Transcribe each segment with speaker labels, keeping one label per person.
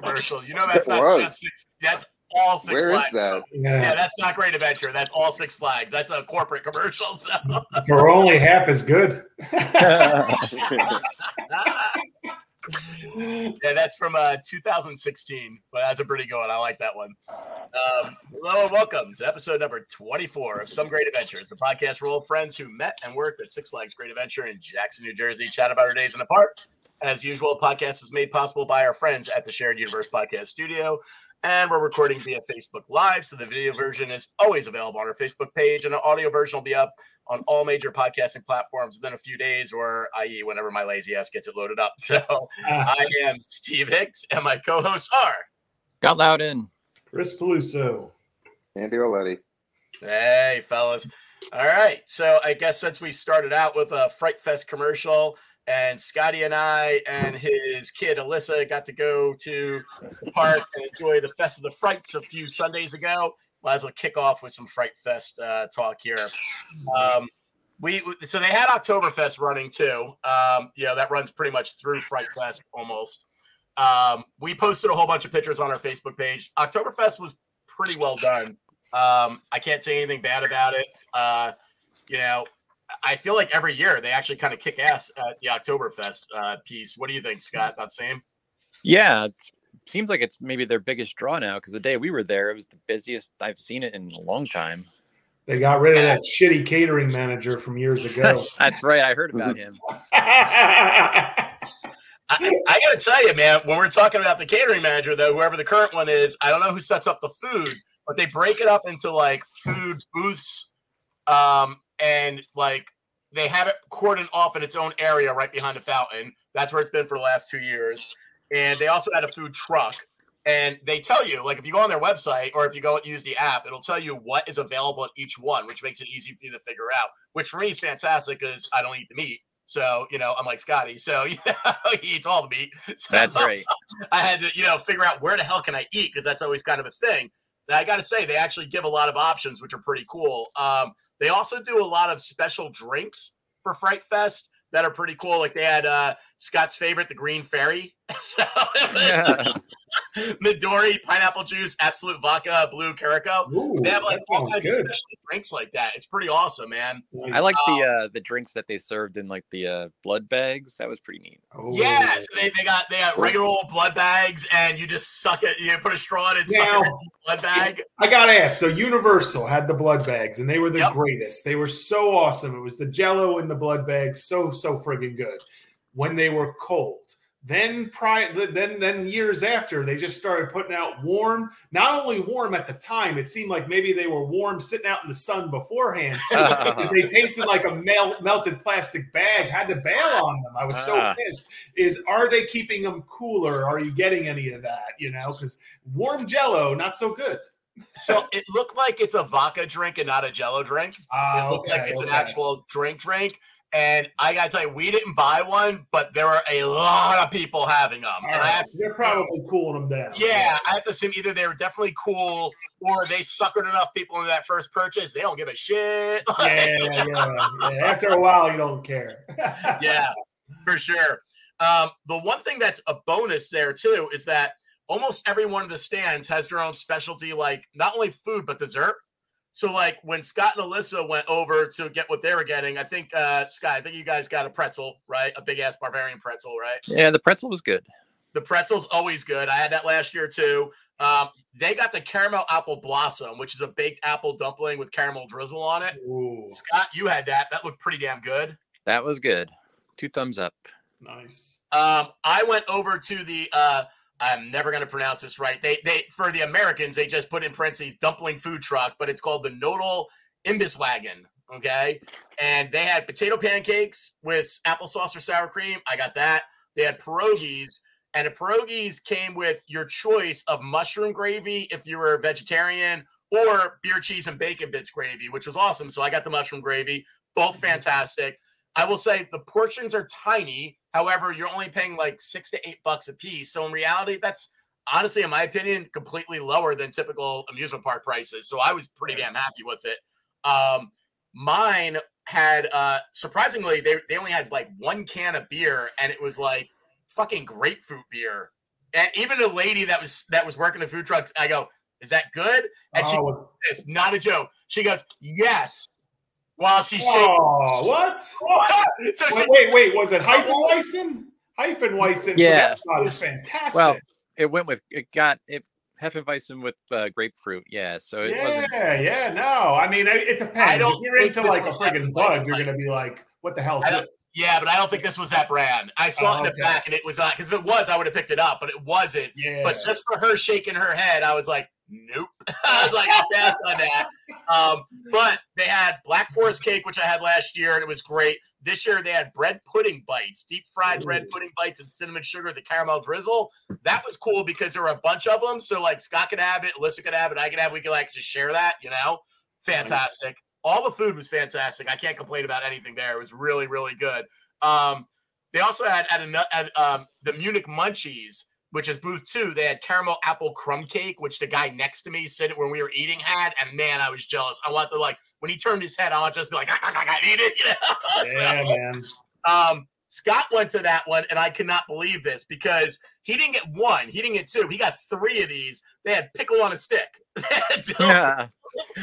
Speaker 1: commercial. You know that's not just six. That's all Six
Speaker 2: Where
Speaker 1: Flags.
Speaker 2: is that?
Speaker 1: Yeah. yeah. that's not Great Adventure. That's all Six Flags. That's a corporate commercial. So.
Speaker 3: For only half as good.
Speaker 1: yeah, that's from uh, 2016, but that's a pretty good one. I like that one. Um, hello and welcome to episode number 24 of Some Great Adventures, the podcast for old friends who met and worked at Six Flags Great Adventure in Jackson, New Jersey. Chat about our days in the park. As usual, podcast is made possible by our friends at the Shared Universe Podcast Studio, and we're recording via Facebook Live. So the video version is always available on our Facebook page, and the audio version will be up on all major podcasting platforms within a few days, or i.e., whenever my lazy ass gets it loaded up. So ah. I am Steve Hicks, and my co-hosts are
Speaker 4: Scott Loudon,
Speaker 3: Chris Peluso,
Speaker 2: Andy Auletti.
Speaker 1: Hey, fellas. All right. So I guess since we started out with a Fright Fest commercial, and Scotty and I and his kid Alyssa got to go to the park and enjoy the Fest of the Frights a few Sundays ago might as well kick off with some Fright Fest uh, talk here. Um, we so they had Oktoberfest running too. Um, you know that runs pretty much through Fright Fest almost. Um, we posted a whole bunch of pictures on our Facebook page. Oktoberfest was pretty well done. Um, I can't say anything bad about it. Uh, you know, I feel like every year they actually kind of kick ass at the Oktoberfest uh, piece. What do you think, Scott? About same?
Speaker 4: Yeah, it's seems like it's maybe their biggest draw now because the day we were there, it was the busiest I've seen it in a long time.
Speaker 3: They got rid of that shitty catering manager from years ago.
Speaker 4: That's right. I heard about him.
Speaker 1: I, I got to tell you, man, when we're talking about the catering manager, though, whoever the current one is, I don't know who sets up the food, but they break it up into like food booths um, and like they have it cordoned off in its own area right behind the fountain. That's where it's been for the last two years and they also had a food truck. And they tell you, like, if you go on their website or if you go use the app, it'll tell you what is available at each one, which makes it easy for you to figure out. Which for me is fantastic because I don't eat the meat. So, you know, I'm like Scotty. So, you know, he eats all the meat. So
Speaker 4: that's right.
Speaker 1: I had to, you know, figure out where the hell can I eat because that's always kind of a thing. And I got to say, they actually give a lot of options, which are pretty cool. Um, they also do a lot of special drinks for Fright Fest that are pretty cool. Like they had uh, Scott's favorite, the Green Fairy. so yeah. Midori, pineapple juice, Absolut vodka, blue Curaçao.
Speaker 3: Ooh,
Speaker 1: they have like all kinds good. of special drinks like that. It's pretty awesome, man.
Speaker 4: I like um, the uh, the drinks that they served in like the uh, blood bags. That was pretty neat.
Speaker 1: Oh. Yeah, so they, they got they got regular old blood bags, and you just suck it. You put a straw in it, now, suck it in blood bag.
Speaker 3: I gotta ask. So Universal had the blood bags, and they were the yep. greatest. They were so awesome. It was the Jello in the blood bags, so so friggin' good. When they were cold then prior, then then years after, they just started putting out warm. Not only warm at the time, it seemed like maybe they were warm sitting out in the sun beforehand because they tasted like a mel- melted plastic bag. Had to bail on them. I was so uh. pissed. Is are they keeping them cooler? Are you getting any of that? You know, because warm Jello not so good.
Speaker 1: So it looked like it's a vodka drink and not a Jello drink.
Speaker 3: Uh,
Speaker 1: it looked
Speaker 3: okay,
Speaker 1: like it's
Speaker 3: okay.
Speaker 1: an actual drink drink. And I gotta tell you, we didn't buy one, but there were a lot of people having them.
Speaker 3: Right. To, they're probably cooling them down.
Speaker 1: Yeah, I have to assume either they were definitely cool or they suckered enough people into that first purchase. They don't give a shit.
Speaker 3: yeah, yeah, yeah. After a while, you don't care.
Speaker 1: yeah, for sure. Um, the one thing that's a bonus there too is that almost every one of the stands has their own specialty, like not only food but dessert. So like when Scott and Alyssa went over to get what they were getting, I think uh Scott, I think you guys got a pretzel, right? A big ass Bavarian pretzel, right?
Speaker 4: Yeah, the pretzel was good.
Speaker 1: The pretzel's always good. I had that last year too. Um, they got the caramel apple blossom, which is a baked apple dumpling with caramel drizzle on it.
Speaker 3: Ooh.
Speaker 1: Scott, you had that. That looked pretty damn good.
Speaker 4: That was good. Two thumbs up.
Speaker 3: Nice.
Speaker 1: Um, I went over to the uh I'm never going to pronounce this right. They they for the Americans they just put in parentheses dumpling food truck, but it's called the Nodal Imbus Wagon. Okay, and they had potato pancakes with applesauce or sour cream. I got that. They had pierogies, and the pierogies came with your choice of mushroom gravy if you were a vegetarian, or beer cheese and bacon bits gravy, which was awesome. So I got the mushroom gravy. Both mm-hmm. fantastic. I will say the portions are tiny. However, you're only paying like six to eight bucks a piece. So in reality, that's honestly, in my opinion, completely lower than typical amusement park prices. So I was pretty damn happy with it. Um, mine had uh surprisingly they, they only had like one can of beer and it was like fucking grapefruit beer. And even the lady that was that was working the food trucks, I go, "Is that good?" And she
Speaker 3: Oh,
Speaker 1: it's not a joke. She goes, "Yes." While she's
Speaker 3: oh, what?
Speaker 1: shaking. So she,
Speaker 3: Wait, wait, wait, was it Hefeweizen? Hefeweizen. for
Speaker 4: Yeah.
Speaker 3: that is spot is fantastic.
Speaker 4: Well, it went with it got it Hefeweizen with uh, grapefruit. Yeah, so it wasn't.
Speaker 3: yeah, yeah, no. I mean, it- it depends.
Speaker 1: I don't
Speaker 3: if you're into like a
Speaker 1: was
Speaker 3: friggin'
Speaker 1: Hefeweizen
Speaker 3: bud, you're gonna be like, "What the hell?"
Speaker 1: I don't- yeah, but I don't think this was that brand. I saw it in
Speaker 3: Oh,
Speaker 1: the back, and it was not because if it was, I would have picked it up, but it wasn't.
Speaker 3: Yeah,
Speaker 1: But just for her shaking her head, I was like, nope. I was like, pass on that. Um, but they had Black Forest cake, which I had last year, and it was great. This year they had bread pudding bites, deep fried bread pudding bites, and cinnamon sugar, the caramel drizzle. That was cool because there were a bunch of them. So like Scott could have it, Alyssa could have it, I could have. We could like just share that, you know. Fantastic. All the food was fantastic. I can't complain about anything there. It was really, really good. Um, they also had at, ano- at um, the Munich Munchies, which is booth two. They had caramel apple crumb cake, which the guy next to me said when we were eating had, and man, I was jealous. I want to like when he turned his head, I want to just be like, I, I, I eat it, you know.
Speaker 3: yeah,
Speaker 1: So,
Speaker 3: man.
Speaker 1: um, Scott went to that one, and I cannot believe this because he didn't get one, he didn't get two, he got three of these. They had pickle on a stick. They had dill
Speaker 4: Yeah.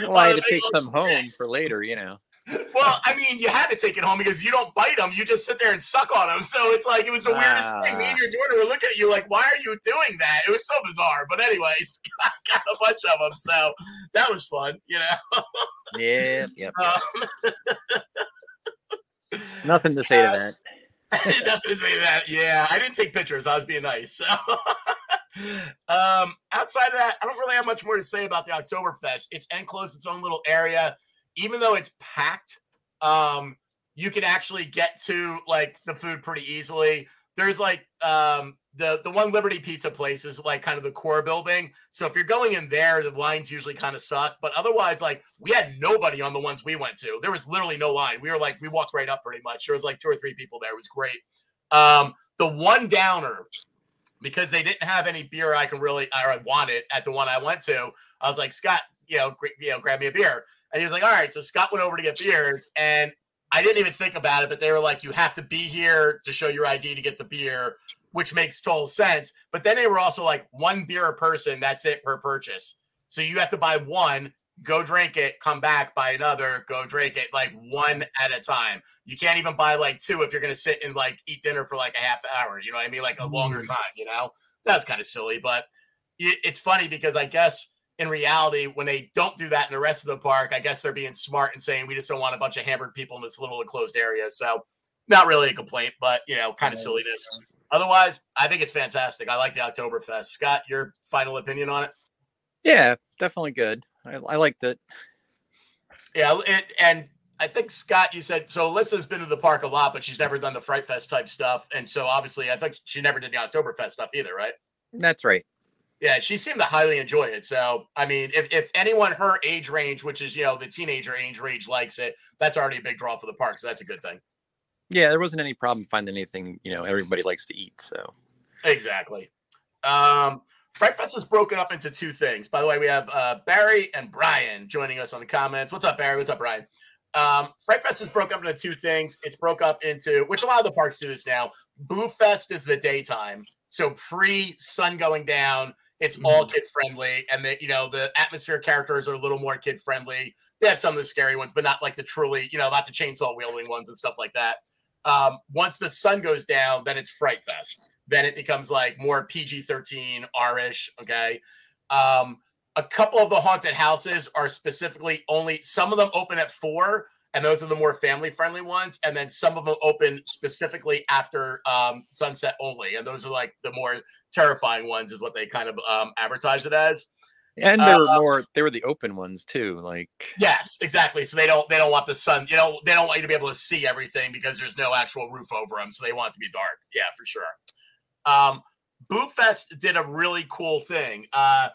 Speaker 1: on
Speaker 4: Well, I
Speaker 1: a
Speaker 4: had to take some home for later, you know.
Speaker 1: Well, I mean, you had to take it home because you don't bite them; you just sit there and suck on them. So it's like it was the weirdest thing. Me and your daughter were looking at you like, "Why are you doing that?" It was so bizarre. But anyways, I got a bunch of them, so that was fun. You know.
Speaker 4: Yeah, yep.
Speaker 1: Um,
Speaker 4: Nothing to say to that.
Speaker 1: nothing to say that. Yeah, I didn't take pictures. I was being nice. So, um, outside of that, I don't really have much more to say about the Oktoberfest. It's enclosed its own little area. Even though it's packed, um, you can actually get to like the food pretty easily. There's like um the the one Liberty Pizza place is like kind of the core building. So if you're going in there, the lines usually kind of suck. But otherwise, like we had nobody on the ones we went to. There was literally no line. We were like we walked right up pretty much. There was like two or three people there. It was great. Um, the one downer because they didn't have any beer I can really or I wanted at the one I went to. I was like Scott, you know, you know, grab me a beer, and he was like, all right. So Scott went over to get beers, and I didn't even think about it, but they were like, you have to be here to show your ID to get the beer, which makes total sense. But then they were also like, one beer a person, that's it per purchase. So you have to buy one, go drink it, come back, buy another, go drink it, like one at a time. You can't even buy like two if you're going to sit and like eat dinner for like a half hour. You know what I mean? Like a longer
Speaker 3: Mm.
Speaker 1: time, you know? That's kind of silly, but it's funny because I guess in reality, when they don't do that in the rest of the park, I guess they're being smart and saying we just don't want a bunch of hammered people in this little enclosed area. So, not really a complaint, but you know, kind of silliness. Otherwise, I think it's fantastic. I like the Oktoberfest. Scott, your final opinion on it?
Speaker 4: Yeah, definitely good. I, I liked it.
Speaker 1: Yeah, it, and I think Scott, you said so. Alyssa's been to the park a lot, but she's never done the Fright Fest type stuff, and so obviously, I think she never did the Oktoberfest stuff either, right?
Speaker 4: That's right.
Speaker 1: Yeah, she seemed to highly enjoy it. So, I mean, if, if anyone her age range, which is you know the teenager age range, likes it, that's already a big draw for the park. So that's a good thing.
Speaker 4: Yeah, there wasn't any problem finding anything, you know, everybody likes to eat. So
Speaker 1: Exactly. Um, Fright Fest is broken up into two things. By the way, we have uh, Barry and Brian joining us on the comments. What's up, Barry? What's up, Brian? Um, Fright Fest is broken up into two things. It's broke up into which a lot of the parks do this now. Boo Fest is the daytime, so pre sun going down. It's all kid friendly, and that you know the atmosphere characters are a little more kid friendly. They have some of the scary ones, but not like the truly you know not the chainsaw wielding ones and stuff like that. Um, once the sun goes down, then it's Fright Fest. Then it becomes like more PG 13 R ish. Okay. Um, a couple of the haunted houses are specifically only, some of them open at four, and those are the more family friendly ones. And then some of them open specifically after um, sunset only. And those are like the more terrifying ones, is what they kind of um, advertise it as.
Speaker 4: and they were
Speaker 1: Uh,
Speaker 4: more they were the open ones too. Like
Speaker 1: Yes, exactly. So they don't they don't want the sun, you know, they don't want you to be able to see everything because there's no actual roof over them. So they want it to be dark. Yeah, for sure. Um, Boo Fest did a really cool thing. Uh,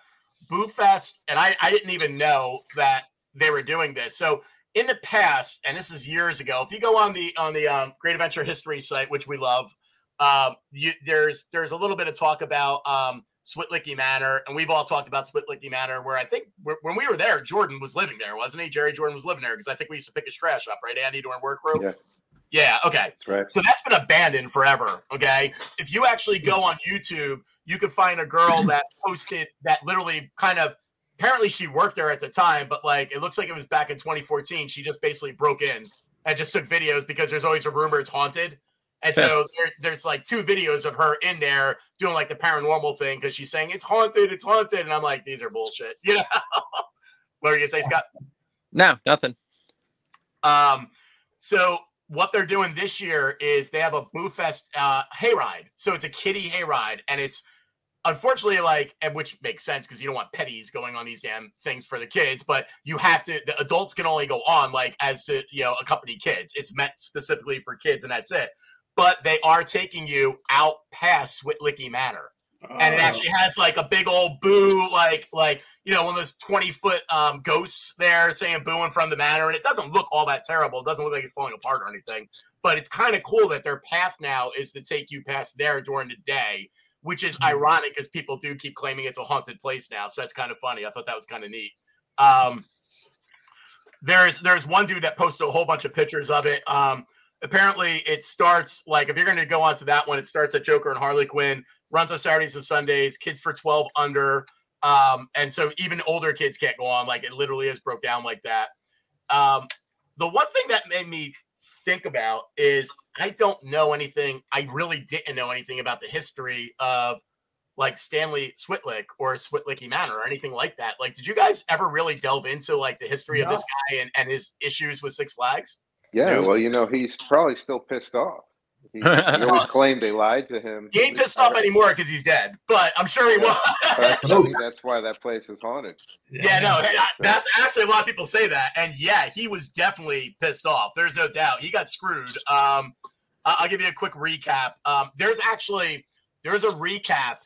Speaker 1: Boo Fest, and I, I didn't even know that they were doing this. So in the past, and this is years ago, if you go on the on the um, Great Adventure History site, which we love, um, you, there's there's a little bit of talk about um, Switlicky Manor, and we've all talked about Switlicky Manor, where I think wh- when we were there, Jordan was living there, wasn't he? Jerry Jordan was living there because I think we used to pick his trash up, right, Andy, during work group.
Speaker 2: Yeah.
Speaker 1: Yeah, okay.
Speaker 2: Right.
Speaker 1: So that's been abandoned forever. Okay. If you actually go on YouTube, you could find a girl that posted that literally kind of apparently she worked there at the time, but like it looks like it was back in 2014. She just basically broke in and just took videos because there's always a rumor it's haunted. And so there, there's like two videos of her in there doing like the paranormal thing because she's saying it's haunted, it's haunted. And I'm like, these are bullshit. You know? what are you gonna say, Scott?
Speaker 4: No, nothing.
Speaker 1: Um, so what they're doing this year is they have a Boo Fest uh, hayride. So it's a kiddie hayride, and it's unfortunately like, and which makes sense because you don't want petties going on these damn things for the kids, but you have to. The adults can only go on like as to you know accompany kids. It's meant specifically for kids, and that's it. But they are taking you out past Whitlicky Manor and it
Speaker 3: Oh.
Speaker 1: actually has like a big old boo, like like you know one of those twenty foot um, ghosts there saying boo in front of the manor, and it doesn't look all that terrible. It doesn't look like it's falling apart or anything, but it's kind of cool that their path now is to take you past there during the day, which is ironic because people do keep claiming it's a haunted place now. So that's kind of funny. I thought that was kind of neat. Um, there's there's one dude that posted a whole bunch of pictures of it. Um, apparently, it starts like if you're going to go on to that one, it starts at Joker and Harley Quinn runs on Saturdays and Sundays, kids for 12 under. Um, and so even older kids can't go on. Like it literally is broke down like that. Um, the one thing that made me think about is I don't know anything. I really didn't know anything about the history of like Stanley Switlik or Switlicky Manor or anything like that. Like, did you guys ever really delve into like the history of this guy and, and his issues with Six Flags?
Speaker 2: Yeah, well, you know, he's probably still pissed off. He, he always claimed they lied to him.
Speaker 1: He ain't pissed off anymore because he's dead, but I'm sure he was.
Speaker 2: Actually, that's why that place is haunted.
Speaker 1: Yeah, no, I- that's actually a lot of people say that, and yeah, he was definitely pissed off. There's no doubt he got screwed. Um, I- I'll give you a quick recap. Um, there's actually there's a recap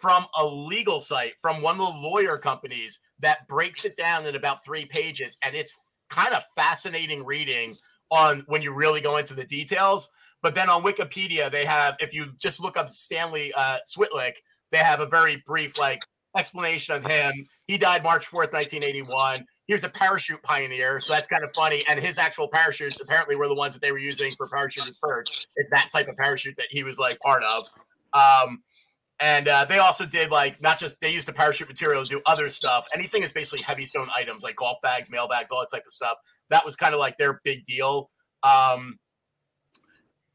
Speaker 1: from a legal site from one of the lawyer companies that breaks it down in about three pages, and it's kind of fascinating reading on when you really go into the details. But then on Wikipedia, they have if you just look up Stanley uh, Switlik, they have a very brief like explanation of him. He died March 4th, 1981. He was a parachute pioneer, so that's kind of funny. And his actual parachutes apparently were the ones that they were using for Parachuter's Perch. It's that type of parachute that he was like part of. Um, and uh, they also did like not just they used the parachute material to do other stuff. Anything is basically heavy stone items like golf bags, mail bags, all that type of stuff. That was kind of like their big deal. Um,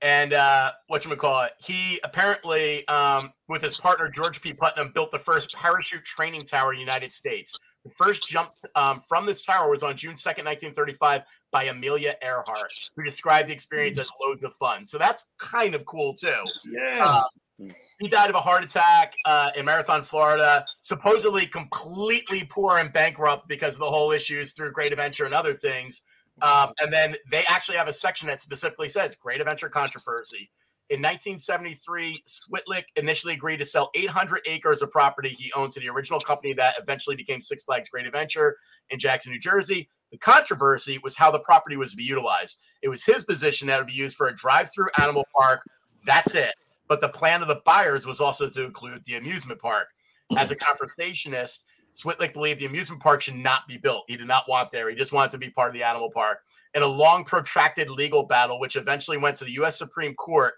Speaker 1: and uh, what you call it? He apparently, um, with his partner George P. Putnam, built the first parachute training tower in the United States. The first jump um, from this tower was on June 2nd, 1935, by Amelia Earhart, who described the experience as loads of fun. So that's kind of cool too.
Speaker 3: Yeah.
Speaker 1: Um, he died of a heart attack uh, in Marathon, Florida, supposedly completely poor and bankrupt because of the whole issues through Great Adventure and other things. Um, and then they actually have a section that specifically says Great Adventure controversy. In 1973, Switlik initially agreed to sell 800 acres of property he owned to the original company that eventually became Six Flags Great Adventure in Jackson, New Jersey. The controversy was how the property was to be utilized. It was his position that it would be used for a drive-through animal park. That's it. But the plan of the buyers was also to include the amusement park. As a conversationist, Switlik believed the amusement park should not be built. He did not want there. He just wanted to be part of the animal park. In a long, protracted legal battle, which eventually went to the U.S. Supreme Court,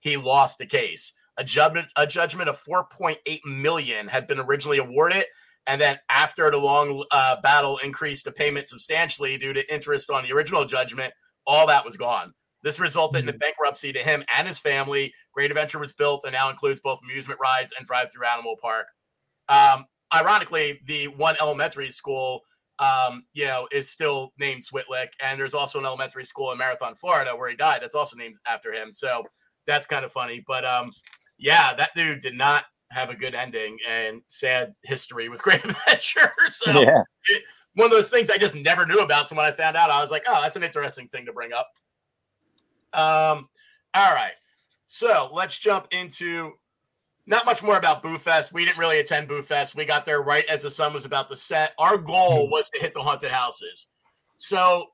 Speaker 1: he lost the case. A judgment, a judgment of 4.8 million had been originally awarded, and then after the long uh, battle increased the payment substantially due to interest on the original judgment, all that was gone. This resulted in the bankruptcy to him and his family. Great Adventure was built and now includes both amusement rides and drive-through animal park. Um, ironically, the one elementary school, um, you know, is still named Switlik, and there's also an elementary school in Marathon, Florida, where he died. That's also named after him. So that's kind of funny. But um, yeah, that dude did not have a good ending and sad history with Great Adventure. So
Speaker 4: yeah.
Speaker 1: one of those things I just never knew about. So when I found out, I was like, oh, that's an interesting thing to bring up. Um, all right. So let's jump into not much more about Boo Fest. We didn't really attend Boo Fest. We got there right as the sun was about to set. Our goal was to hit the haunted houses. So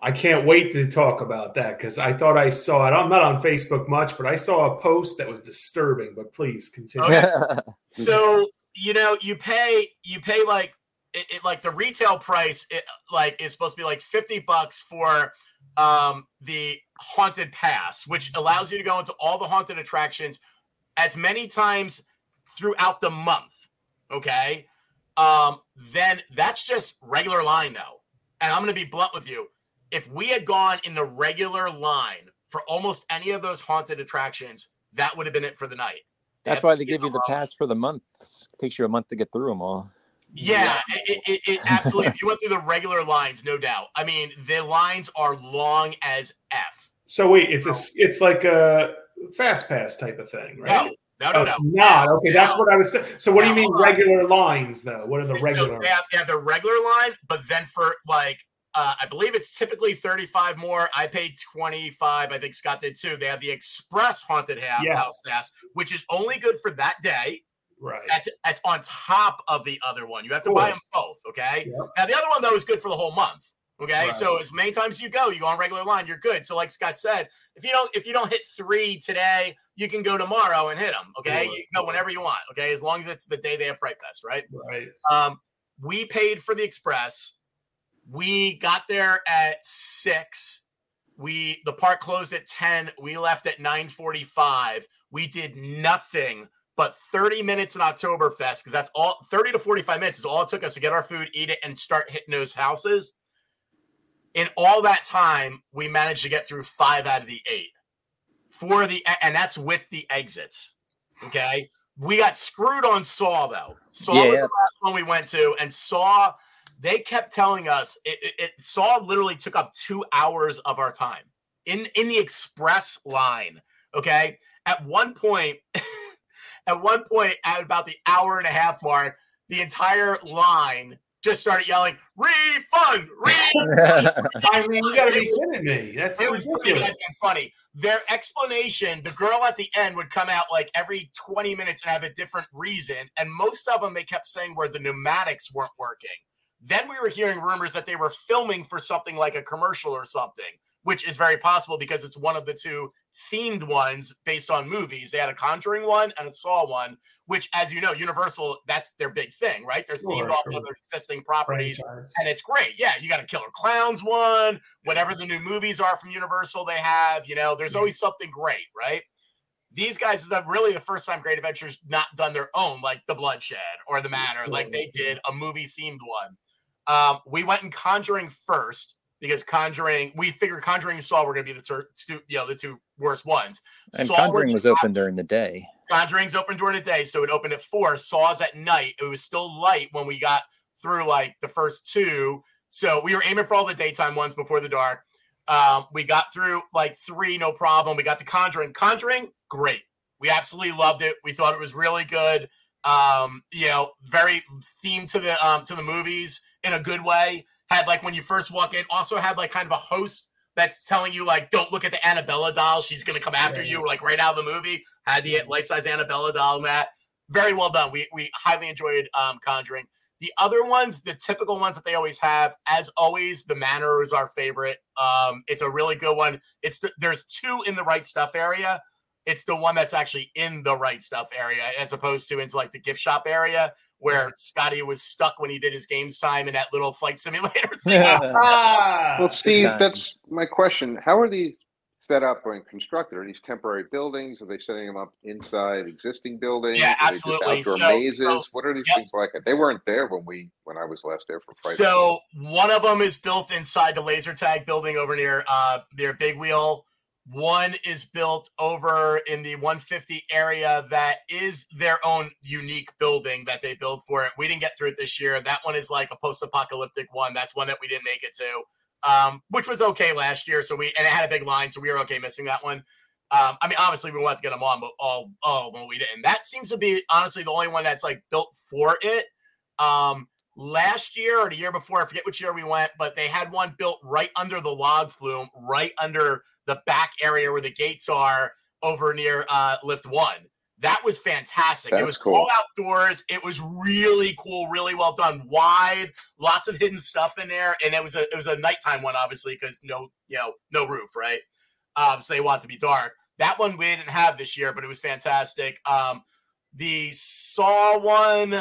Speaker 3: I can't wait to talk about that because I thought I saw it. I'm not on Facebook much, but I saw a post that was disturbing. But please continue.
Speaker 1: Okay. so you know you pay you pay like it, it like the retail price it, like is supposed to be like 50 bucks for um, the haunted pass, which allows you to go into all the haunted attractions as many times throughout the month. Okay. Um, then that's just regular line though. And I'm going to be blunt with you. If we had gone in the regular line for almost any of those haunted attractions, that would have been it for the night.
Speaker 4: That's why they give you the pass for the month. It takes you a month to get through them all.
Speaker 1: Yeah, it, it, it absolutely. if you went through the regular lines, no doubt. I mean, the lines are long as f.
Speaker 3: So wait, it's a it's like a fast pass type of thing, right?
Speaker 1: No, no, no,
Speaker 3: oh, no. Not okay. That's what I was saying. So what do you mean regular lines though? What are the regular?
Speaker 1: So they, have, they have the regular line, but then for like uh, I believe it's typically 35 more. I paid 25. I think Scott did too. They have the express haunted house, yes. pass, which is only good for that day.
Speaker 3: Right.
Speaker 1: That's that's on top of the other one. You have to buy them both. Okay. Yep. Now the other one though is good for the whole month. Okay. Right. So as many times you go, you go on regular line, you're good. So like Scott said, if you don't if you don't hit three today, you can go tomorrow and hit them. Okay. Right. You can go whenever you want. Okay. As long as it's the day they have Fright Fest, right?
Speaker 3: Right.
Speaker 1: Um, we paid for the express. We got there at six. We the park closed at 10. We left at 945. We did nothing but 30 minutes in Oktoberfest, because that's all 30 to 45 minutes is all it took us to get our food, eat it, and start hitting those houses. In all that time, we managed to get through five out of the eight. For the and that's with the exits. Okay. We got screwed on Saw though. Saw yeah, was the last one we went to, and Saw, they kept telling us it, it, it Saw literally took up two hours of our time in in the express line. Okay. At one point, At one point, at about the hour and a half mark, the entire line just started yelling, refund, refund.
Speaker 3: I mean, you gotta be kidding me. That's it was ridiculous.
Speaker 1: funny. Their explanation, the girl at the end would come out like every 20 minutes and have a different reason. And most of them they kept saying where the pneumatics weren't working. Then we were hearing rumors that they were filming for something like a commercial or something, which is very possible because it's one of the two themed ones based on movies. They had a Conjuring one and a Saw one, which, as you know, Universal, that's their big thing, right? They're themed sure, off sure. of their existing properties. And it's great. Yeah, you got a Killer Clowns one, whatever the new movies are from Universal they have, you know, there's always something great, right? These guys have really the first time Great Adventures not done their own, like The Bloodshed or The Manor, like they did a movie themed one. Um, we went in Conjuring first because Conjuring, we figured Conjuring and Saw were going to be the two, you know, the two worst ones.
Speaker 4: And Saw Conjuring was, was open during the day.
Speaker 1: Conjuring's open during the day, so it opened at four. Saw's at night. It was still light when we got through like the first two. So we were aiming for all the daytime ones before the dark. Um, we got through like three, no problem. We got to Conjuring. Conjuring, great. We absolutely loved it. We thought it was really good. Um, you know, very themed to the um to the movies in a good way had like when you first walk in, also had like kind of a host that's telling you like, don't look at the Annabella doll. She's gonna come after yeah. you, like right out of the movie. Had the life size Annabella doll and that. Very well done. We we highly enjoyed um, Conjuring. The other ones, the typical ones that they always have, as always, the Manor is our favorite. Um, it's a really good one. It's the, there's two in the right stuff area. It's the one that's actually in the right stuff area, as opposed to into like the gift shop area where Scotty was stuck when he did his games time in that little flight simulator thing.
Speaker 2: well, Steve, that's my question. How are these set up and constructed? Are these temporary buildings? Are they setting them up inside existing buildings?
Speaker 1: Yeah, absolutely.
Speaker 2: outdoor so, mazes? So, what are these yep. things like? They weren't there when we when I was last there for
Speaker 1: Friday. So one of them is built inside the laser tag building over near uh near Big Wheel. One is built over in the 150 area that is their own unique building that they build for it. We didn't get through it this year. That one is like a post-apocalyptic one. That's one that we didn't make it to, um, which was okay last year. So we and it had a big line, so we were okay missing that one. Um, I mean, obviously we wanted to get them on, but all all we didn't. That seems to be honestly the only one that's like built for it. Um, last year or the year before, I forget which year we went, but they had one built right under the log flume, right under the back area where the gates are over near uh, lift one. That was fantastic. That's it was cool. all outdoors. It was really cool, really well done. Wide, lots of hidden stuff in there, and it was a it was a nighttime one, obviously, because no you know no roof, right? Um, so they want to be dark. That one we didn't have this year, but it was fantastic. Um, the Saw one,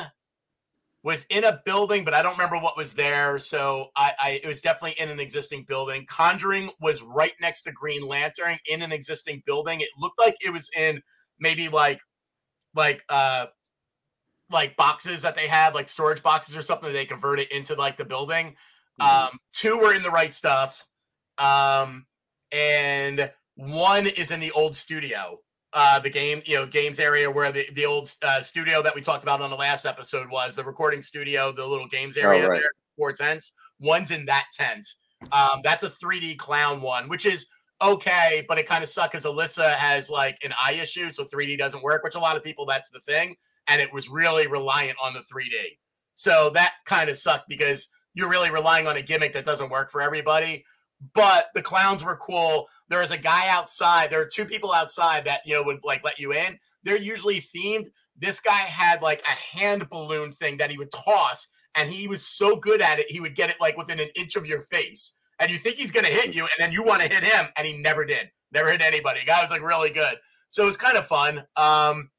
Speaker 1: was in a building, but I don't remember what was there. So I, I it was definitely in an existing building. Conjuring was right next to Green Lantern in an existing building. It looked like it was in maybe like like uh like boxes that they had, like storage boxes or something that they converted into like the building. Mm-hmm. Um, two were in the right stuff. Um, and one is in the old studio uh, the game, you know, games area where the, the old uh, studio that we talked about on the last episode was the recording studio, the little games oh, area oh, right. there, four tents. One's in that tent. Um, that's a 3D clown one, which is okay, but it kind of sucks because Alyssa has like an eye issue, so 3D doesn't work, which a lot of people that's the thing. And it was really reliant on the 3D. So that kind of sucked because you're really relying on a gimmick that doesn't work for everybody but the clowns were cool. There is a guy outside. There are two people outside that you know would like let you in. They're usually themed. This guy had like a hand balloon thing that he would toss, and he was so good at it, he would get it like within an inch of your face. And you think he's gonna hit you, and then you want to hit him, and he never did. Never hit anybody. The guy was like really good. So it was kind of fun. Um,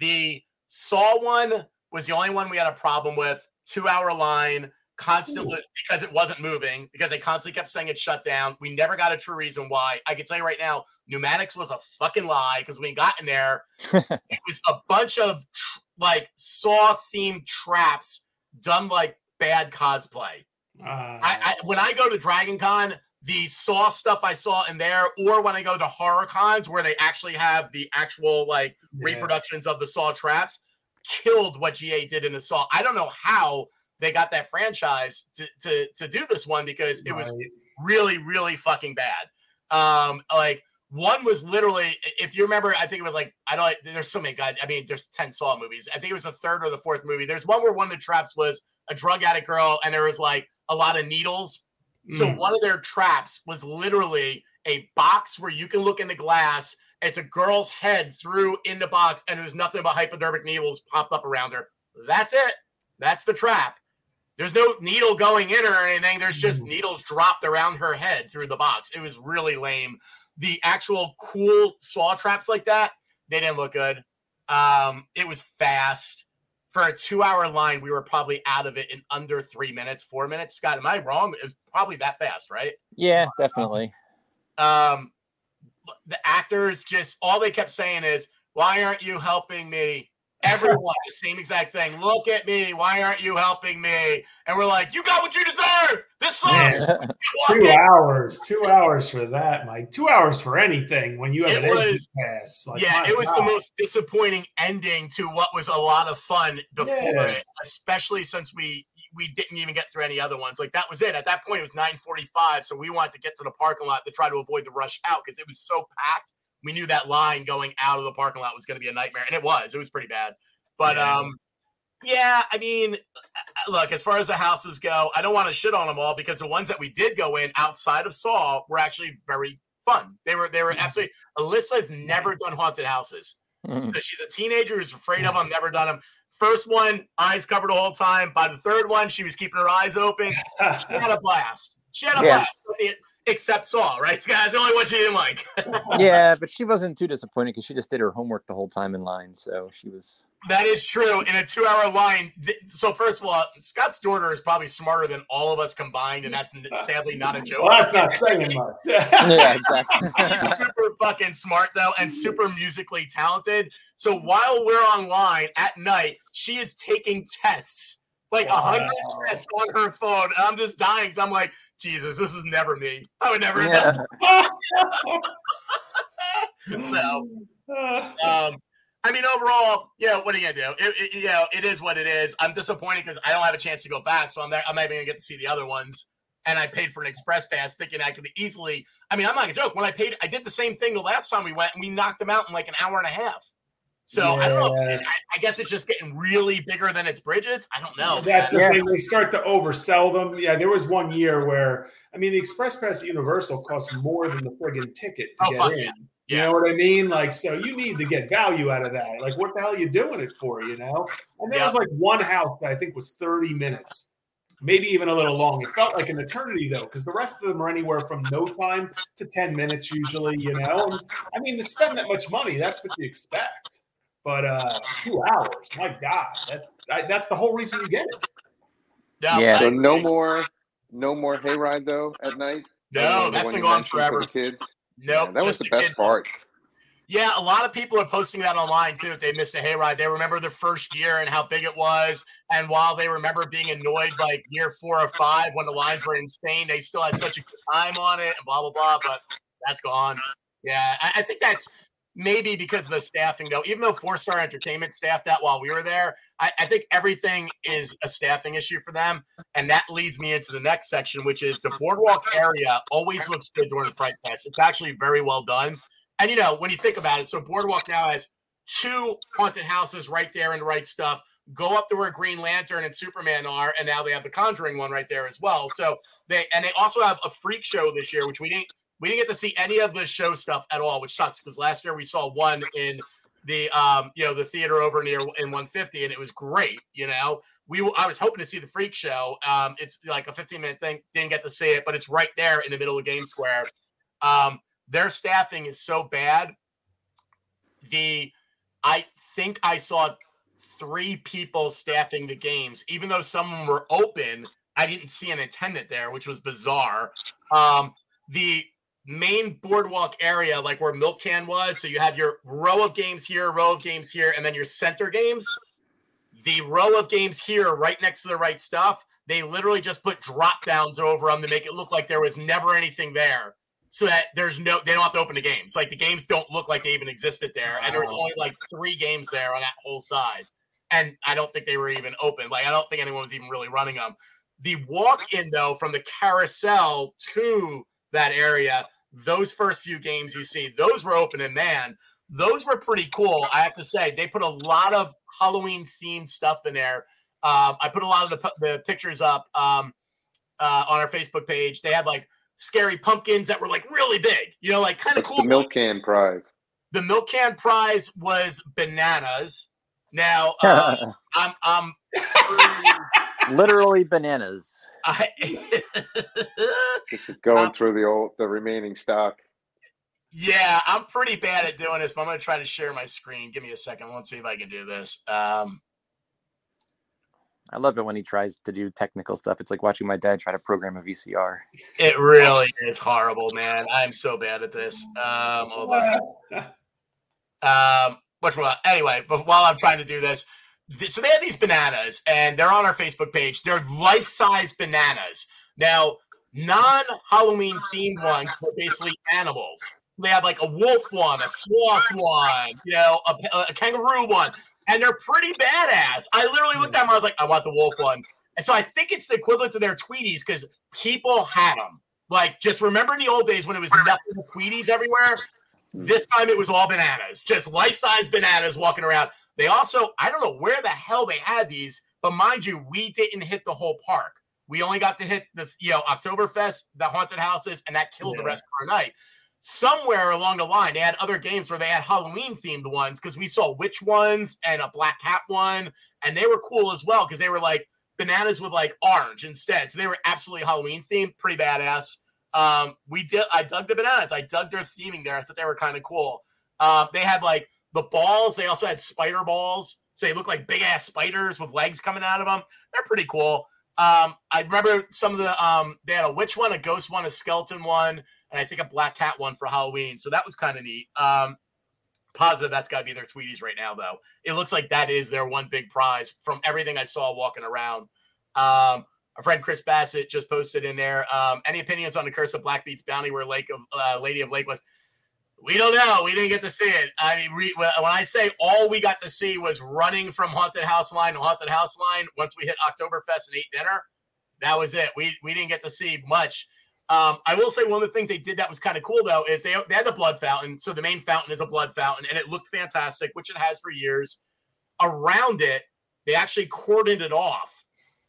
Speaker 1: the Saw one was the only one we had a problem with. Two hour line constantly because it wasn't moving because they constantly kept saying it shut down. We never got a true reason why. I can tell you right now, pneumatics was a fucking lie because we got in there, it was a bunch of tr- like saw themed traps done like bad cosplay. Uh, I, I, when I go to Dragon Con, the saw stuff I saw in there, or when I go to horror cons where they actually have the actual like yeah. reproductions of the saw traps, killed what GA did in the saw. I don't know how they got that franchise to to to do this one because it was really really fucking bad. Um, like one was literally, if you remember, I think it was like I don't. There's so many guys. I mean, there's ten Saw movies. I think it was the third or the fourth movie. There's one where one of the traps was a drug addict girl, and there was like a lot of needles. So mm. one of their traps was literally a box where you can look in the glass. It's a girl's head through in the box, and there's nothing but hypodermic needles popped up around her. That's it. That's the trap. There's no needle going in or anything. There's just needles dropped around her head through the box. It was really lame. The actual cool saw traps like that, they didn't look good. Um, it was fast. For a two hour line, we were probably out of it in under three minutes, four minutes. Scott, am I wrong? It was probably that fast, right?
Speaker 4: Yeah, definitely.
Speaker 1: Um, the actors just all they kept saying is, Why aren't you helping me? Everyone, the same exact thing. Look at me. Why aren't you helping me? And we're like, you got what you deserved. This sucks.
Speaker 3: two hours. Two hours for that, Mike. Two hours for anything when you have it an was, pass.
Speaker 1: Like, yeah, it was God. the most disappointing ending to what was a lot of fun before yeah. it, especially since we we didn't even get through any other ones. Like that was it. At that point, it was 9:45, so we wanted to get to the parking lot to try to avoid the rush out because it was so packed we knew that line going out of the parking lot was going to be a nightmare, and it was. It was pretty bad. But yeah. um, yeah, I mean, uh, look, as far as the houses go, I don't want to shit on them all because the ones that we did go in outside of Saw were actually very fun. They were they were absolutely. Alyssa has never done haunted houses, mm-hmm. so she's a teenager who's afraid of them. Never done them. First one, eyes covered the whole time. By the third one, she was keeping her eyes open. She had a blast. She had a yeah. blast except Saw, right? Guys, the only one she didn't like.
Speaker 4: yeah, but she wasn't too disappointed because she just did her homework the whole time in line, so she was.
Speaker 1: That is true. In a two-hour line, so first of all, Scott's daughter is probably smarter than all of us combined, and that's sadly not a joke.
Speaker 3: Well, that's not saying much.
Speaker 4: yeah, exactly.
Speaker 1: She's super fucking smart though, and super musically talented. So while we're online at night, she is taking tests like a hundred tests on her phone. And I'm just dying. So I'm like, Jesus, this is never me. I would never. Yeah. so, um, I mean, overall, yeah. What are you gonna do? It, it, you know, it is what it is. I'm disappointed because I don't have a chance to go back, so I'm not, I'm not even gonna get to see the other ones. And I paid for an express pass, thinking I could easily. I mean, I'm not gonna joke. When I paid, I did the same thing the last time we went, and we knocked them out in like an hour and a half. So yeah. I don't know. I, I, guess it's just getting really bigger than its bridges. I don't know.
Speaker 3: That's the thing. They start to oversell them. Yeah, there was one year where I mean, the Express Pass at Universal costs more than the friggin' ticket to oh, get in. Yeah. You know what I mean? Like, so you need to get value out of that. Like, what the hell are you doing it for? You know? And there yeah. was like one house that I think was 30 minutes, maybe even a little long. It felt like an eternity though, because the rest of them are anywhere from no time to 10 minutes usually, you know? And I mean, to spend that much money, that's what you expect. But uh, two hours. My God, that's I, that's the whole reason you get it.
Speaker 1: Yeah.
Speaker 4: Yeah.
Speaker 2: So no more, no more hayride though at night.
Speaker 1: No,
Speaker 2: The
Speaker 1: that's
Speaker 2: one
Speaker 1: been
Speaker 2: you
Speaker 1: going
Speaker 2: mentioned for
Speaker 1: forever.
Speaker 2: the kids.
Speaker 1: Nope.
Speaker 2: Yeah, that was the best
Speaker 1: kid-
Speaker 2: part.
Speaker 1: Yeah, a lot of people are posting that online too. If they missed a hayride, they remember the first year and how big it was. And while they remember being annoyed like year four or five when the lines were insane, they still had such a good time on it and blah blah blah. But that's gone. Yeah, I, I think that's maybe because of the staffing though. Even though Four Star Entertainment staffed that while we were there, I, I think everything is a staffing issue for them. And that leads me into the next section, which is the boardwalk area always looks good during the Fright Fest. It's actually very well done. And you know, when you think about it, so Boardwalk now has two haunted houses right there and right stuff. Go up to where Green Lantern and Superman are, and now they have the Conjuring one right there as well. So they and they also have a freak show this year, which we didn't we didn't get to see any of the show stuff at all, which sucks because last year we saw one in the um you know the theater over near in 150, and it was great. You know, we I was hoping to see the freak show. Um, it's like a 15 minute thing. Didn't get to see it, but it's right there in the middle of Game Square. Um, their staffing is so bad. The I think I saw three people staffing the games, even though some were open. I didn't see an attendant there, which was bizarre. Um, the main boardwalk area, like where Milk Can was, so you have your row of games here, row of games here, and then your center games. The row of games here, right next to the right stuff, they literally just put drop downs over them to make it look like there was never anything there so that there's no they don't have to open the games. Like the games don't look like they even existed there and there was only like three games there on that whole side and i don't think they were even open. Like i don't think anyone was even really running them the walk in though from the carousel to that area those first few games you see those were open and man those were pretty cool i have to say they put a lot of halloween themed stuff in there um, i put a lot of the, the pictures up um, uh, on our facebook page they had like scary pumpkins that were like really big, you know, like kind of cool.
Speaker 2: the milk can prize?
Speaker 1: The milk can prize was bananas. Now uh, I'm I'm
Speaker 4: Literally bananas.
Speaker 1: I,
Speaker 2: Just going
Speaker 1: Uh,
Speaker 2: through the old, the remaining stock.
Speaker 1: yeah, I'm pretty bad at doing this, but I'm gonna try to share my screen. Give me a second. Let's see if I can do this. Um,
Speaker 4: I love it when he tries to do technical stuff. It's like watching my dad try to program a VCR.
Speaker 1: it really is horrible, man. I'm so bad at this. Um, hold on. um which one anyway but while i'm trying to do this th- so they have these bananas and they're on our facebook page. They're life-size bananas. Now non-halloween themed ones were basically animals. They have like a wolf one a sloth one you know a, a kangaroo one and they're pretty badass. I literally looked at them i was like i want the wolf one. And so i think it's the equivalent to their tweeties because people had them like just remember in the old days when it was nothing tweeties everywhere? This time it was all bananas, just life size bananas walking around. They also, I don't know where the hell they had these, but mind you, we didn't hit the whole park. We only got to hit the, you know, Oktoberfest, the haunted houses, and that killed the rest of our night. Somewhere along the line, they had other games where they had Halloween themed ones because we saw witch ones and a black cat one, and they were cool as well because they were like bananas with like orange instead. So they were absolutely Halloween themed, pretty badass. Um, we did. I dug the bananas. I dug their theming there. I thought they were kind of cool. Um, they had like the balls. They also had spider balls. So they look like big ass spiders with legs coming out of them. They're pretty cool. Um, I remember some of the um, they had a witch one, a ghost one, a skeleton one, and I think a black cat one for Halloween. So that was kind of neat. Um, positive that's got to be their Tweeties right now, though. It looks like that is their one big prize from everything I saw walking around. Um, our friend Chris Bassett just posted in there. Um, any opinions on the Curse of Blackbeard's bounty where Lake of uh, Lady of Lake was? We don't know. We didn't get to see it. I mean, re- when I say all we got to see was running from haunted house line to haunted house line. Once we hit Oktoberfest and ate dinner, that was it. We we didn't get to see much. Um, I will say one of the things they did that was kind of cool though is they they had the blood fountain. So the main fountain is a blood fountain, and it looked fantastic, which it has for years. Around it, they actually cordoned it off.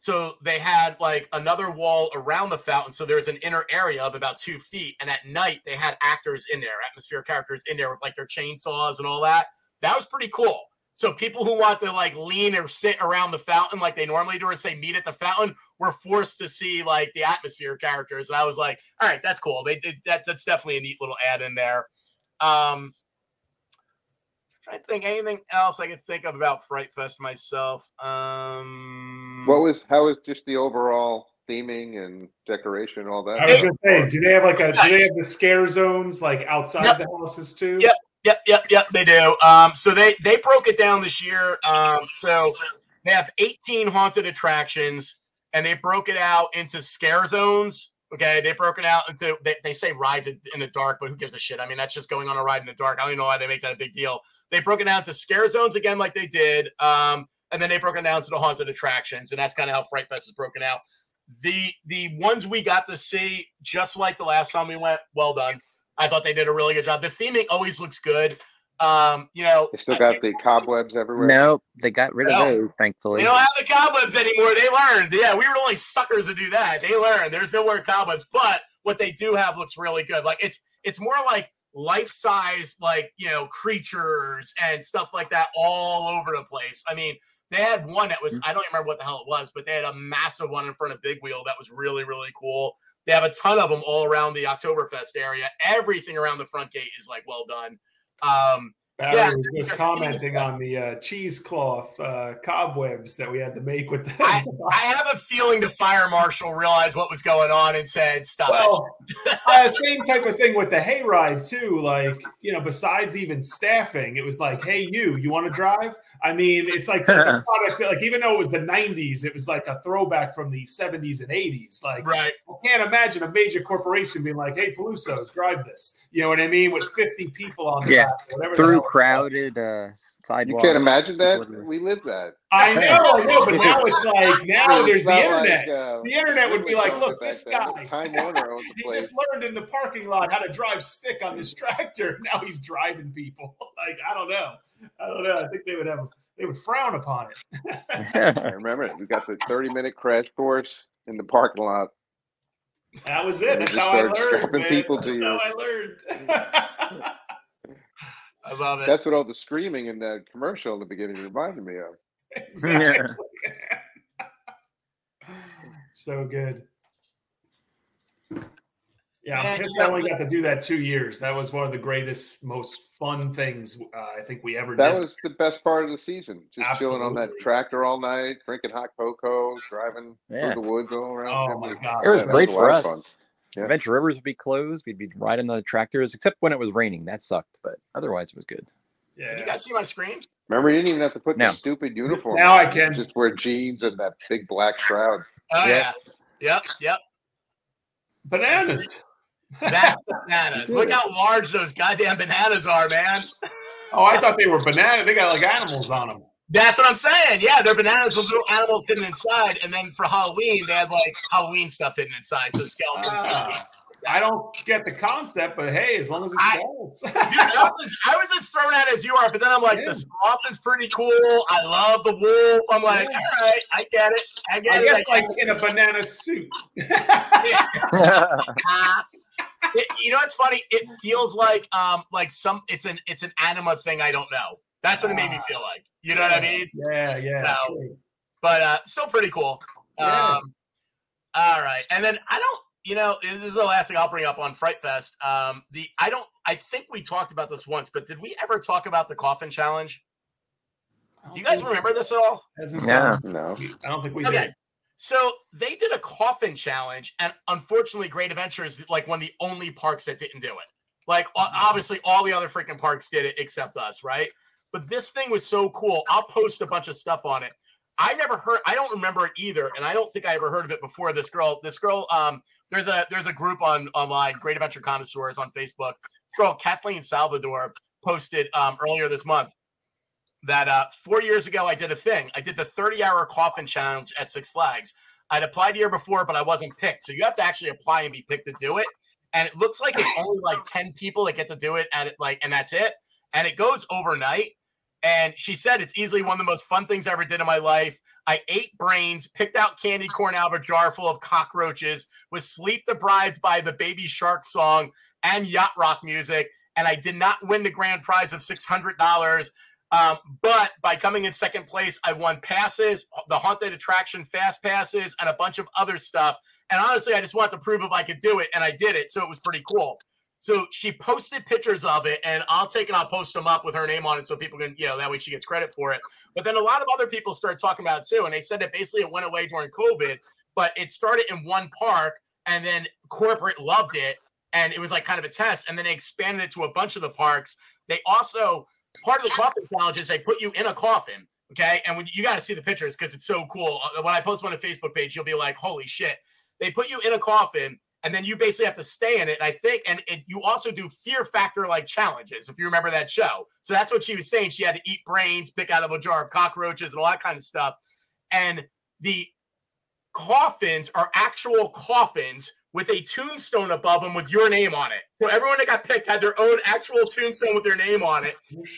Speaker 1: So they had like another wall around the fountain. So there's an inner area of about two feet. And at night, they had actors in there, atmosphere characters in there with like their chainsaws and all that. That was pretty cool. So people who want to like lean or sit around the fountain like they normally do or say meet at the fountain were forced to see like the atmosphere characters. And I was like, all right, that's cool. They did that. That's definitely a neat little add in there. Um, I think anything else I could think of about Fright Fest myself. Um,
Speaker 2: What was how was just the overall theming and decoration and all that?
Speaker 3: I was gonna say, do they have like a do they have the scare zones like outside
Speaker 1: Yep.
Speaker 3: the houses too?
Speaker 1: Yep. Yep, yep, yep. They do. Um, so they they broke it down this year. Um, so they have 18 haunted attractions, and they broke it out into scare zones. Okay, they broke it out into they, they say rides in in the dark, but who gives a shit? I mean, that's just going on a ride in the dark. I don't even know why they make that a big deal. They broke it down to scare zones again, like they did. Um, and then they broke it down to the haunted attractions, and that's kind of how Fright Fest is broken out. The the ones we got to see, just like the last time we went, well done. I thought they did a really good job. The theming always looks good. Um, you know,
Speaker 2: They still got the cobwebs everywhere.
Speaker 4: Nope, they got rid of
Speaker 1: No.
Speaker 4: those, thankfully.
Speaker 1: they don't have the cobwebs anymore. They learned. Yeah, we were the only suckers to do that. They learned. There's no more cobwebs, but what they do have looks really good. Like it's it's more like life size, like you know, creatures and stuff like that all over the place. I mean, they had one that was I don't remember what the hell it was, but they had a massive one in front of Big Wheel that was really really cool. They have a ton of them all around the Oktoberfest area. Everything around the front gate is like well done. Um,
Speaker 3: Barry
Speaker 1: Yeah,
Speaker 3: was just commenting on the uh, cheesecloth uh, cobwebs that we had to make with the.
Speaker 1: I, I have a feeling the fire marshal realized what was going on and said, "Stop it."
Speaker 3: uh, same type of thing with the hayride too. Like you know, besides even staffing, it was like, "Hey, you, you want to drive?" I mean, it's like such a product. that, Like even though it was the '90s, it was like a throwback from the '70s and '80s. Like
Speaker 1: Right.
Speaker 3: I can't imagine a major corporation being like, "Hey, Peluso, drive this." You know what I mean? With 50 people on the
Speaker 4: Yeah.
Speaker 3: back, whatever.
Speaker 4: Through
Speaker 3: hell
Speaker 4: crowded uh,
Speaker 2: You can't imagine that. We lived that.
Speaker 3: I know, I know, but now it's like now
Speaker 2: It's
Speaker 3: there's the
Speaker 2: not like,
Speaker 3: internet.
Speaker 2: uh,
Speaker 3: the internet would be like, look, this guy.
Speaker 2: Time Warner owns the
Speaker 3: he just learned in the parking lot how to drive stick on this tractor. Now he's driving people. Like I don't know. I don't know. I think they would have they would frown upon it.
Speaker 2: I remember it. We got the 30 minute crash course in the parking lot.
Speaker 3: That was it. That's how I learned. Man.
Speaker 2: people to
Speaker 3: That's
Speaker 2: you.
Speaker 3: how I learned.
Speaker 1: I love it.
Speaker 2: That's what all the screaming in that commercial in the beginning reminded me of.
Speaker 3: exactly. so good. Yeah, I'm
Speaker 1: Man,
Speaker 3: pissed
Speaker 1: you
Speaker 3: I
Speaker 1: know,
Speaker 3: only got to do that two years. That was one of the greatest, most fun things uh, I think we ever
Speaker 2: That
Speaker 3: did.
Speaker 2: That was the best part of the season. Just chilling on that tractor all night, drinking hot cocoa, driving
Speaker 4: Yeah.
Speaker 2: through the woods all around.
Speaker 3: Oh, my God.
Speaker 4: It was
Speaker 2: that
Speaker 4: great
Speaker 2: a
Speaker 4: for us.
Speaker 2: fun. Yeah.
Speaker 4: Adventure Rivers would be closed. We'd be riding the tractors, except when it was raining. That sucked, but otherwise it was good.
Speaker 3: yeah.
Speaker 1: Can you guys see my screen?
Speaker 2: Remember, you didn't even have to put
Speaker 4: No.
Speaker 2: the stupid uniform.
Speaker 3: Now
Speaker 2: on.
Speaker 3: I can.
Speaker 2: just wear jeans and that big black shroud.
Speaker 1: Oh
Speaker 4: Yeah.
Speaker 1: yeah. Yep. Yep.
Speaker 3: Bananas.
Speaker 1: That's bananas. Look how large those goddamn bananas are, man.
Speaker 3: Oh, I thought they were bananas. They got like animals on them.
Speaker 1: That's what I'm saying. Yeah, they're bananas with little animals hidden inside, and then for Halloween they had like Halloween stuff hidden inside, so skeletons.
Speaker 3: Ah, I don't get the concept, but hey, as long as it
Speaker 1: I-
Speaker 3: sells.
Speaker 1: Dude, I was, as, I was as thrown out as you are, but then I'm like,
Speaker 3: Yeah.
Speaker 1: the sloth is pretty cool. I love the wolf. I'm like,
Speaker 3: Yeah.
Speaker 1: all right, I get it. I get
Speaker 3: I
Speaker 1: it.
Speaker 3: guess
Speaker 1: I
Speaker 3: like
Speaker 1: get
Speaker 3: in a banana suit.
Speaker 1: Ah. It- you know what's funny? It feels like um like some it's an it's an anima thing I don't know. That's what it made me feel like. You know what I mean?
Speaker 3: Yeah, yeah.
Speaker 1: No. But uh still pretty cool.
Speaker 3: Yeah.
Speaker 1: Um all right. And then I don't you know, this is the last thing I'll bring up on Fright Fest. Um the I don't I think we talked about this once, but did we ever talk about the coffin challenge? Do you guys remember this at all?
Speaker 4: Yeah.
Speaker 2: No.
Speaker 3: I don't think we
Speaker 1: Okay.
Speaker 3: did.
Speaker 1: So they did a coffin challenge, and unfortunately, Great Adventure is like one of the only parks that didn't do it. Like o- obviously, all the other freaking parks did it except us, right? But this thing was so cool. I'll post a bunch of stuff on it. I never heard. I don't remember it either, and I don't think I ever heard of it before. This girl, this girl, um, there's a there's a group on online, Great Adventure Connoisseurs on Facebook. This girl, Kathleen Salvador, posted um, earlier this month that uh, four years ago I did a thing. I did the 30 hour coffin challenge at Six Flags. I'd applied a year before, but I wasn't picked. So you have to actually apply and be picked to do it. And it looks like it's only like 10 people that get to do it at it, like, and that's it. And it goes overnight. And she said it's easily one of the most fun things I ever did in my life. I ate brains, picked out candy corn out of a jar full of cockroaches, was sleep deprived by the Baby Shark song and yacht rock music. And I did not win the grand prize of $600. Um, but by coming in second place, I won passes, the haunted attraction fast passes, and a bunch of other stuff. And honestly, I just wanted to prove if I could do it, and I did it. So it was pretty cool. So she posted pictures of it, and I'll take and I'll post them up with her name on it so people can, you know, that way she gets credit for it. But then a lot of other people started talking about it too, and they said that basically it went away during COVID, but it started in one park, and then corporate loved it, and it was like kind of a test, and then they expanded it to a bunch of the parks. They also part of the coffin challenge is they put you in a coffin, okay, and when you got to see the pictures because it's so cool. Uh, when I post on the Facebook page, you'll be like, "Holy shit!" They put you in a coffin and then you basically have to stay in it. I think, and it, you also do fear factor like challenges, if you remember that show. So that's what she was saying. She had to eat brains, pick out of a jar of cockroaches, and all that kind of stuff. And the coffins are actual coffins with a tombstone above them with your name on it. So everyone that got picked had their own actual tombstone with their name on it.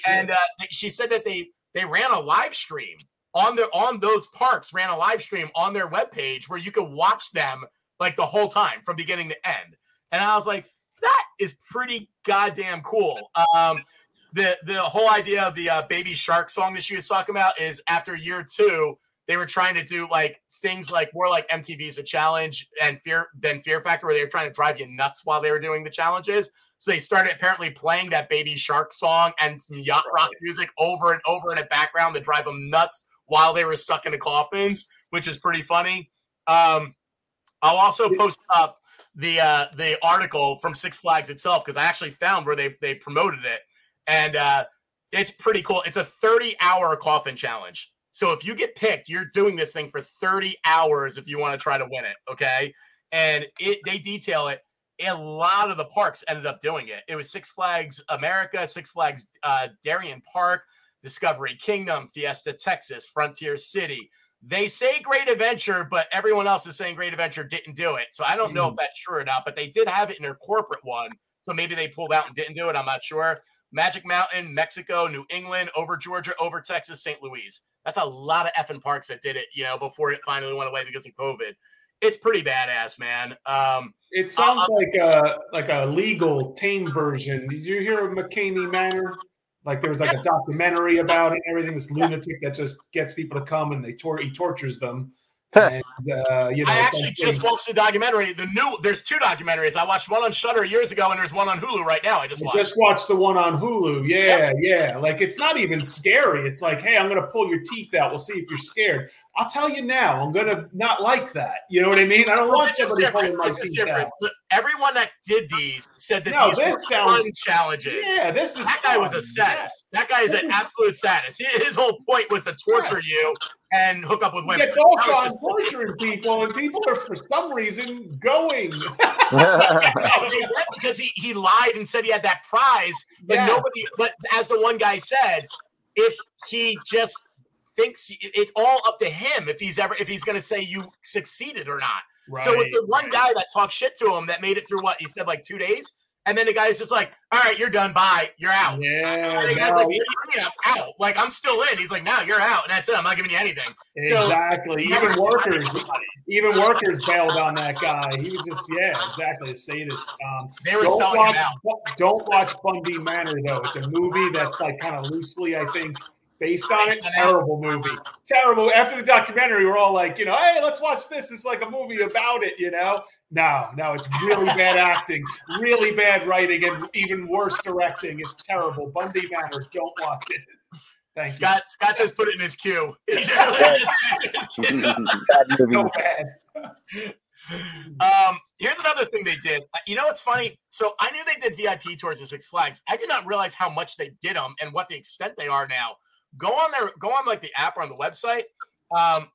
Speaker 1: And uh, she said that they they ran a live stream on their on those parks ran a live stream on their webpage where you could watch them like the whole time from beginning to end. And I was like, that is pretty goddamn cool. Um, the the whole idea of the uh, baby shark song that she was talking about is after year two, they were trying to do like things like more like MTV's a challenge and fear than Fear Factor, where they were trying to drive you nuts while they were doing the challenges. So they started apparently playing that baby shark song and some yacht rock music over and over in the background to drive them nuts while they were stuck in the coffins, which is pretty funny. Um, I'll also post up the uh, the article from Six Flags itself because I actually found where they they promoted it, and uh, it's pretty cool. It's a 30 hour coffin challenge. So if you get picked, you're doing this thing for 30 hours if you want to try to win it. Okay, and it they detail it. A lot of the parks ended up doing it. It was Six Flags America, Six Flags uh, Darien Park, Discovery Kingdom, Fiesta Texas, Frontier City, they say Great Adventure, but everyone else is saying Great Adventure didn't do it. So I don't know if mm. that's true or not, but they did have it in their corporate one. So maybe they pulled out and didn't do it. I'm not sure. Magic Mountain, Mexico, New England, over Georgia, over Texas, St. Louis. That's a lot of effing parks that did it, you know, before it finally went away because of COVID. It's pretty badass, man. Um,
Speaker 3: it sounds like a like a legal tame version. Did you hear of McKamey Manor? Like there was like a documentary about it and everything. This lunatic that just gets people to come and they tor- he tortures them. And,
Speaker 1: uh, you know, I actually just watched the documentary. The new there's two documentaries. I watched one on Shudder years ago, and there's one on Hulu right now. I just watched.
Speaker 3: just watched the one on Hulu. Yeah, yep. yeah. Like it's not even scary. It's like, hey, I'm gonna pull your teeth out. We'll see if you're scared. I'll tell you now, I'm gonna not like that. You know what I mean? I don't well, want somebody pulling my teeth out.
Speaker 1: Everyone that did these said that no, these were sounds, fun challenges.
Speaker 3: Yeah, this is
Speaker 1: that fun. guy was a sadist. That guy is an absolute sadist. His whole point was to torture you and hook up with women.
Speaker 3: It's also on torturing people, and people are for some reason going
Speaker 1: because he, he lied and said he had that prize, but yeah. nobody. But as the one guy said, if he just thinks it's all up to him if he's ever if he's going to say you succeeded or not. Right, so with the one guy that talked shit to him that made it through what he said like two days, and then the guy's just like, "All right, you're done. Bye. You're out."
Speaker 3: Yeah. And
Speaker 1: the guy's like, I'm out. Like I'm still in." He's like, "No, you're out, and that's it. I'm not giving you anything."
Speaker 3: Exactly. So, even workers, even workers bailed on that guy. He was just, yeah, exactly. A sadist. Um,
Speaker 1: they were selling
Speaker 3: watch,
Speaker 1: him out.
Speaker 3: Don't watch Bundy Manor though. It's a movie that's like kind of loosely, I think, based on it. Terrible movie. Terrible. After the documentary, we're all like, you know, hey, let's watch this. It's like a movie about it, you know? No, no, it's really bad acting, really bad writing, and even worse directing. It's terrible. Bundy Manor, don't watch it. Thank
Speaker 1: Scott, you. Scott just put it in his queue. um, here's another thing they did. Uh, you know what's funny? So I knew they did VIP tours at Six Flags. I did not realize how much they did them and what the extent they are now. Go on their, go on like the app or on the website. Um,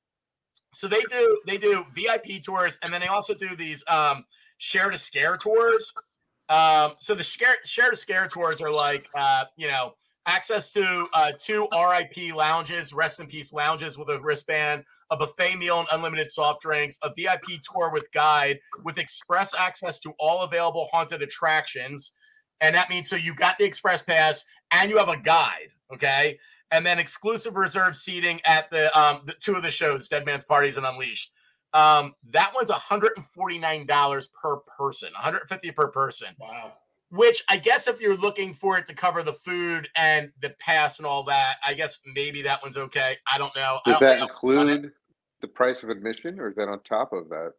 Speaker 1: so they do they do VIP tours, and then they also do these um, share to scare tours. Um, so the share share to scare tours are like uh, you know access to uh, two RIP lounges, rest in peace lounges with a wristband, a buffet meal and unlimited soft drinks, a VIP tour with guide with express access to all available haunted attractions. And that means so you got the express pass and you have a guide. Okay and then exclusive reserve seating at the um the two of the shows, Dead Man's Parties and Unleashed. Um, that one's $149 per person, 150 per person.
Speaker 3: Wow.
Speaker 1: Which I guess if you're looking for it to cover the food and the pass and all that, I guess maybe that one's okay. I don't know.
Speaker 2: Does
Speaker 1: don't
Speaker 2: that include the price of admission or is that on top of that?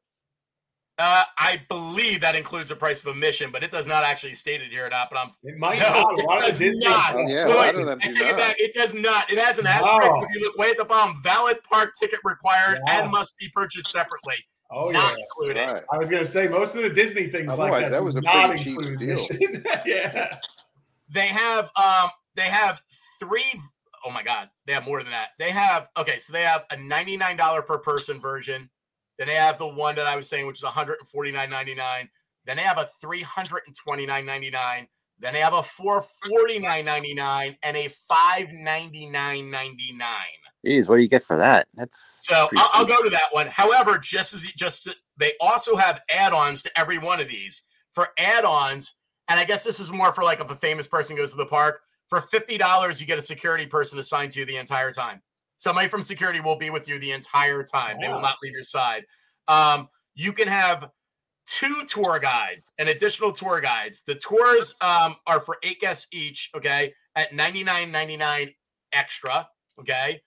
Speaker 1: Uh, I believe that includes a price of admission, but it does not actually state it here or not. But I'm
Speaker 3: it might
Speaker 1: no,
Speaker 3: not.
Speaker 1: it does not.
Speaker 2: Yeah,
Speaker 1: Wait,
Speaker 2: a
Speaker 1: wait, I
Speaker 2: do
Speaker 1: take it back. It does not. It has an asterisk.
Speaker 3: No.
Speaker 1: If you look way at the bottom, valid park ticket required
Speaker 3: Yeah.
Speaker 1: and must be purchased separately.
Speaker 3: Oh yeah.
Speaker 1: not included.
Speaker 2: Right.
Speaker 3: I was gonna say most of the Disney things like that,
Speaker 2: that was a
Speaker 3: not
Speaker 2: pretty cheap deal.
Speaker 3: yeah.
Speaker 1: They have um they have three oh my god, they have more than that. They have okay, so they have a $99 per person version. Then they have the one that I was saying, which is $149.99. Then they have a $329.99. Then they have a $449.99 and a $599.99.
Speaker 4: Jeez, what do you get for that? That's
Speaker 1: So I'll, I'll go to that one. However, just as just they also have add-ons to every one of these. For add-ons, and I guess this is more for like if a famous person goes to the park. For fifty dollars, you get a security person assigned to you the entire time. Somebody from security will be with you the entire time. They will not leave your side. Um, you can have two tour guides and additional tour guides. The tours um, are for eight guests each. Okay, at ninety nine ninety nine extra. Okay.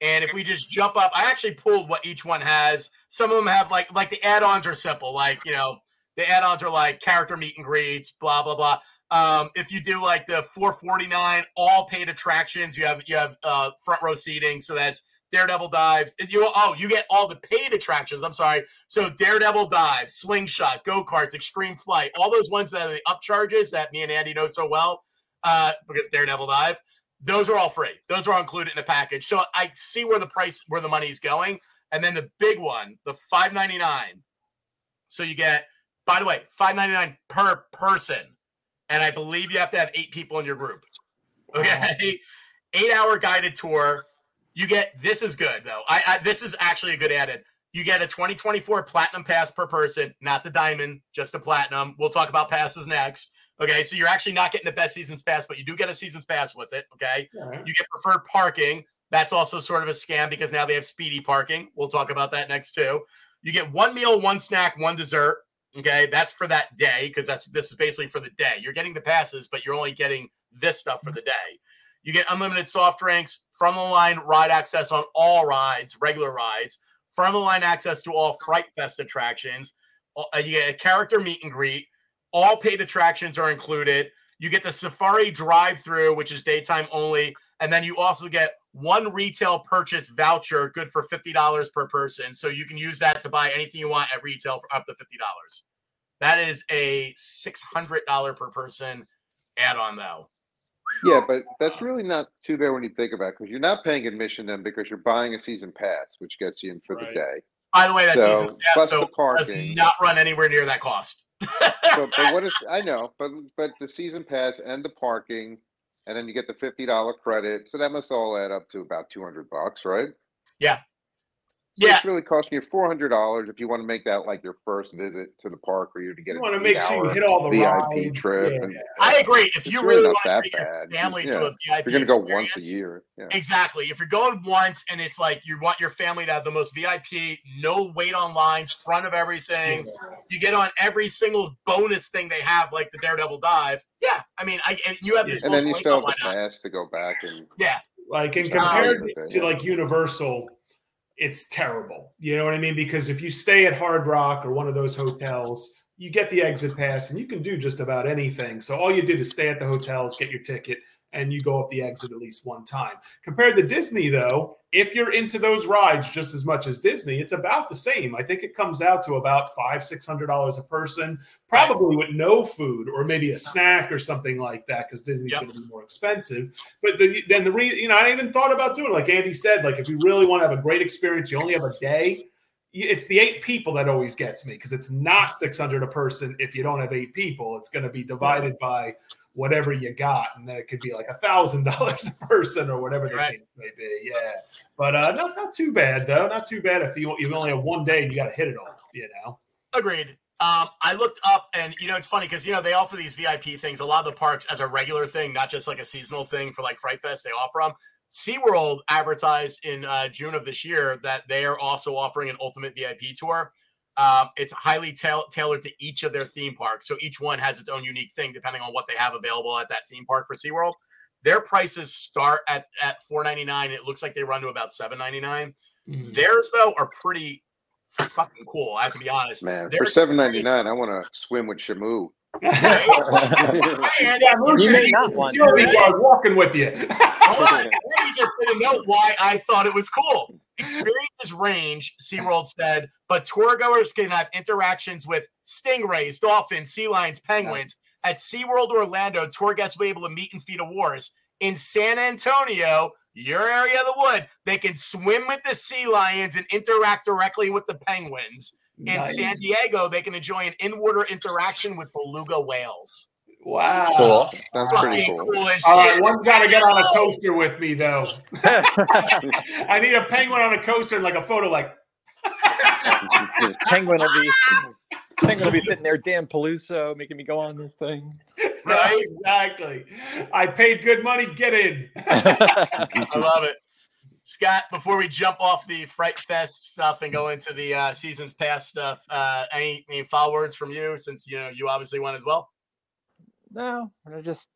Speaker 1: And if we just jump up, I actually pulled what each one has. Some of them have like like the add-ons are simple, like you know, the add-ons are like character meet and greets, blah blah blah. Um, if you do like the 449 all paid attractions, you have you have uh, front row seating, so that's Daredevil dives. You oh you get all the paid attractions. I'm sorry, so Daredevil dives, slingshot, go karts, extreme flight, all those ones that are the upcharges that me and Andy know so well, uh, because Daredevil dive those are all free. Those are all included in the package. So I see where the price, where the money's going. And then the big one, the five ninety nine. So you get, by the way, five ninety nine per person, and I believe you have to have eight people in your group. Okay, eight hour guided tour. You get this is good though. I, I this is actually a good added. You get a 2024 platinum pass per person, not the diamond, just the platinum. We'll talk about passes next. Okay, so you're actually not getting the best season's pass, but you do get a season's pass with it. Okay,
Speaker 3: right.
Speaker 1: you get preferred parking. That's also sort of a scam because now they have speedy parking. We'll talk about that next too. You get one meal, one snack, one dessert. Okay, that's for that day because that's this is basically for the day. You're getting the passes, but you're only getting this stuff for the mm-hmm. day. You get unlimited soft drinks, from the line ride access on all rides, regular rides, from the line access to all Fright Fest attractions. You get a character meet and greet. All paid attractions are included. You get the Safari drive through, which is daytime only. And then you also get one retail purchase voucher, good for $50 per person. So you can use that to buy anything you want at retail for up to $50. That is a $600 per person add on, though.
Speaker 2: Yeah, but that's really not too bad when you think about it, because you're not paying admission then because you're buying a season pass, which gets you in for
Speaker 3: Right.
Speaker 2: the day.
Speaker 1: By the way, that
Speaker 2: So,
Speaker 1: season pass
Speaker 2: plus
Speaker 1: though, does not run anywhere near that cost.
Speaker 2: But, but what is I know, but but the season pass and the parking, and then you get the fifty dollar credit, so that must all add up to about two hundred bucks, right?
Speaker 1: Yeah.
Speaker 2: So
Speaker 1: Yeah.
Speaker 2: It's really costing you four hundred dollars if you want to make that like your first visit to the park, or you to get
Speaker 3: You want to make sure you hit all the
Speaker 2: VIP
Speaker 3: rides.
Speaker 2: trip.
Speaker 3: Yeah.
Speaker 2: And
Speaker 1: I agree. If you
Speaker 2: really
Speaker 1: really want to
Speaker 2: that
Speaker 1: take your
Speaker 2: bad.
Speaker 1: family
Speaker 2: Yeah.
Speaker 1: to a VIP
Speaker 2: you're gonna go once a year. Yeah.
Speaker 1: Exactly. If you're going once and it's like you want your family to have the most VIP, no wait on lines, front of everything, you get on every single bonus thing they have, like the Daredevil dive. Yeah, I mean, I and you have
Speaker 3: Yeah.
Speaker 1: this.
Speaker 2: And then you still have the pass to go back and
Speaker 1: Yeah,
Speaker 3: Like in
Speaker 2: Um,
Speaker 3: compared
Speaker 2: okay,
Speaker 3: to like Universal, it's terrible. You know what I mean? Because if you stay at Hard Rock or one of those hotels, you get the exit pass and you can do just about anything. So all you did is stay at the hotels, get your ticket, and you go up the exit at least one time. Compared to Disney, though, if you're into those rides just as much as Disney, it's about the same. I think it comes out to about five, six hundred dollars a person, probably with no food or maybe a snack or something like that, because Disney's
Speaker 1: Yep.
Speaker 3: going to be more expensive. But the, then the re, you know, I even thought about doing like Andy said, like if you really want to have a great experience, you only have a day. It's the eight people that always gets me because it's not six hundred a person if you don't have eight people. It's going to be divided by whatever you got, and then it could be like a thousand dollars a person or whatever the
Speaker 1: Right.
Speaker 3: case may be. Yeah, but uh, not not too bad though. Not too bad if you you only have one day and you got to hit it all. You know.
Speaker 1: agreed. Um, I looked up, and you know, it's funny because you know they offer these VIP things. A lot of the parks as a regular thing, not just like a seasonal thing for like Fright Fest. They offer them. SeaWorld advertised in uh, June of this year that they are also offering an ultimate VIP tour. Um, it's highly tail- tailored to each of their theme parks. So each one has its own unique thing depending on what they have available at that theme park for SeaWorld. Their prices start at, at $4.99. It looks like they run to about $7.99. Theirs, though, are pretty fucking cool. I have to be honest.
Speaker 2: Man,
Speaker 1: Their
Speaker 2: for seven ninety nine, I want to swim with Shamu.
Speaker 3: Yeah, Mooch,
Speaker 4: You may
Speaker 3: you-
Speaker 4: not want
Speaker 3: you're
Speaker 4: to.
Speaker 3: walking with you.
Speaker 1: Hold on. Let me just say a note why I thought it was cool. Experiences range, SeaWorld said, but tour goers can have interactions with stingrays, dolphins, sea lions, penguins. At SeaWorld Orlando, tour guests will be able to meet and feed a walrus. In San Antonio, your area of the wood, they can swim with the sea lions and interact directly with the penguins. In
Speaker 3: Nice.
Speaker 1: San Diego, they can enjoy an in-water interaction with beluga whales.
Speaker 3: Wow.
Speaker 4: Cool.
Speaker 2: Sounds pretty cool.
Speaker 1: cool
Speaker 3: All right, one's got to get on a coaster with me, though. I need a penguin on a coaster and like a photo, like,
Speaker 4: penguin will be penguin will be sitting there, Dan Peluso, making me go on this thing.
Speaker 1: Right?
Speaker 3: exactly. I paid good money, get in.
Speaker 1: I love it. Scott, before we jump off the Fright Fest stuff and go into the uh, seasons past stuff, uh, any any foul words from you since you know you obviously won as well?
Speaker 4: No, I just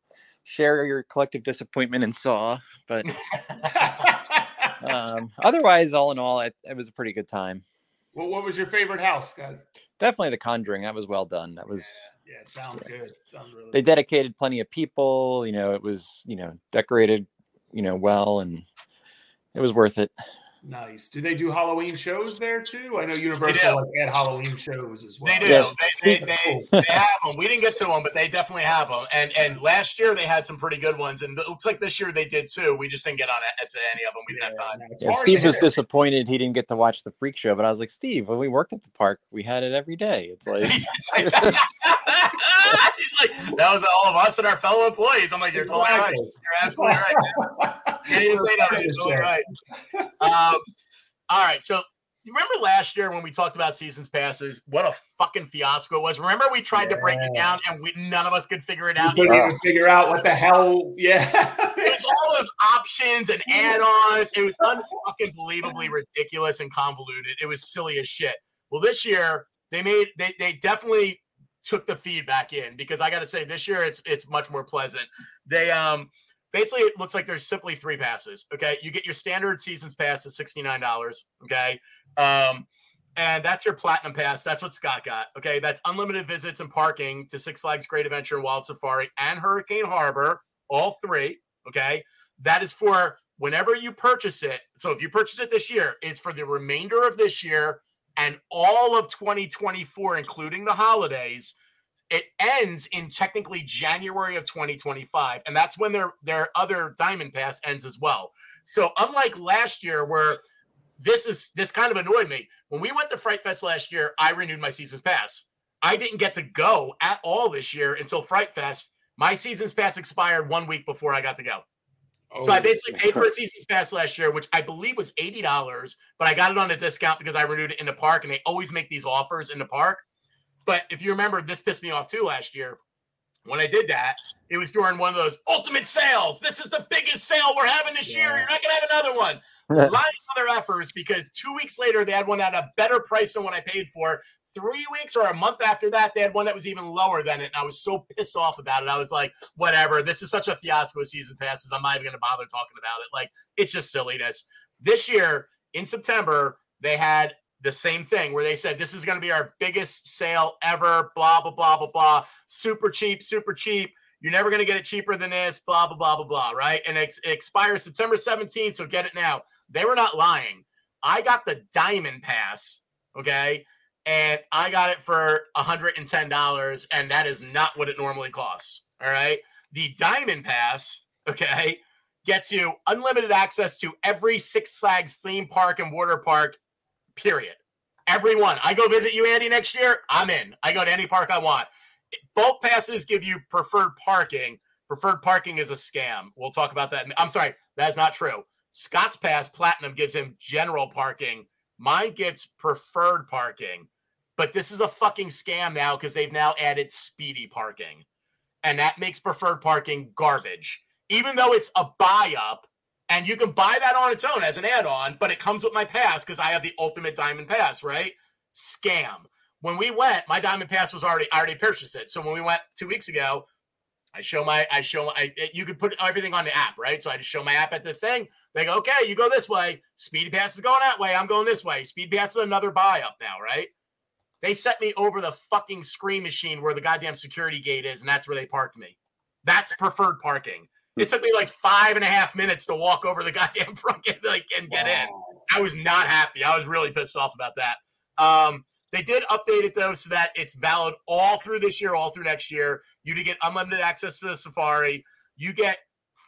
Speaker 4: share your collective disappointment in Saw, but um, otherwise, all in all, it, it was a pretty good time.
Speaker 3: well, what was your favorite house, Scott?
Speaker 4: Definitely the Conjuring. That was well done. That was
Speaker 3: Yeah, it sounds good. It sounds really
Speaker 4: they dedicated plenty of people. You know, it was you know decorated, you know, well, and it was worth it.
Speaker 3: Nice. Do they do Halloween shows there too? I know. Universal like had Halloween shows as well.
Speaker 1: They do.
Speaker 4: Yeah.
Speaker 1: They, they, they, they have them. We didn't get to them, but they definitely have them. And and last year they had some pretty good ones, and it looks like this year they did too. We just didn't get on it to any of them. We didn't have time.
Speaker 4: Yeah, Steve was disappointed he didn't get to watch the freak show, but I was like, Steve, when we worked at the park, we had it every day. It's like
Speaker 1: He's like, that was all of us and our fellow employees. I'm like, you're totally right. You're absolutely right. You didn't say that. You're totally right. Um, all right. So you remember last year when we talked about seasons passes? What a fucking fiasco it was. Remember we tried to break it down and we none of us could figure it out.
Speaker 3: couldn't even figure out what the hell. Yeah.
Speaker 1: It was all those options and add-ons. It was unfucking believably ridiculous and convoluted. It was silly as shit. Well, this year they made they they definitely took the feedback in because I got to say this year it's it's much more pleasant. They um basically it looks like there's simply three passes. Okay, you get your standard seasons pass at sixty nine dollars. Okay, um, and that's your platinum pass. That's what Scott got. Okay, that's unlimited visits and parking to Six Flags Great Adventure Wild Safari and Hurricane Harbor, all three. Okay, that is for whenever you purchase it. So if you purchase it this year, it's for the remainder of this year and all of 2024, including the holidays. It ends in technically January of 2025, and that's when their their other Diamond Pass ends as well. So unlike last year, where this is this kind of annoyed me when we went to Fright Fest last year, I renewed my season's pass. I didn't get to go at all this year until Fright Fest. My season's pass expired one week before I got to go. So I
Speaker 3: Oh,
Speaker 1: basically paid for a season's pass last year, which I believe was eighty dollars, but I got it on a discount because I renewed it in the park, and they always make these offers in the park. But if you remember, this pissed me off too last year. When I did that, it was during one of those ultimate sales. This is the biggest sale we're having this year. You're not gonna have another one. Lying other efforts because two weeks later they had one at a better price than what I paid for. Three weeks or a month after that, they had one that was even lower than it. And I was so pissed off about it. I was like, whatever. This is such a fiasco season passes. I'm not even going to bother talking about it. Like, it's just silliness. This year in September, they had the same thing where they said, this is going to be our biggest sale ever, blah, blah, blah, blah, blah. Super cheap, super cheap. You're never going to get it cheaper than this, blah, blah, blah, blah, blah, right? And it, it expires September 17th, so get it now. They were not lying. I got the diamond pass, okay? And I got it for $110, and that is not what it normally costs. All right. The diamond pass, okay, gets you unlimited access to every Six Flags theme park and water park, period. Every one. I go visit you, Andy, next year. I'm in. I go to any park I want. Both passes give you preferred parking. Preferred parking is a scam. We'll talk about that. I'm sorry, that's not true. Scott's Pass Platinum gives him general parking. Mine gets preferred parking. But this is a fucking scam now because they've now added speedy parking. And that makes preferred parking garbage. Even though it's a buy up, and you can buy that on its own as an add on, but it comes with my pass because I have the ultimate diamond pass, right? Scam. When we went, my diamond pass was already, I already purchased it. So when we went two weeks ago, I show my, I show I, you could put everything on the app, right? So I just show my app at the thing. They go, okay, you go this way. Speed pass is going that way. I'm going this way. Speed pass is another buy up now, right? They set me over the fucking screen machine where the goddamn security gate is, and that's where they parked me. That's preferred parking. It took me like five and a half minutes to walk over the goddamn front gate like, and get wow. in. I was not happy. I was really pissed off about that. Um, they did update it though, so that it's valid all through this year, all through next year. You to get unlimited access to the Safari. You get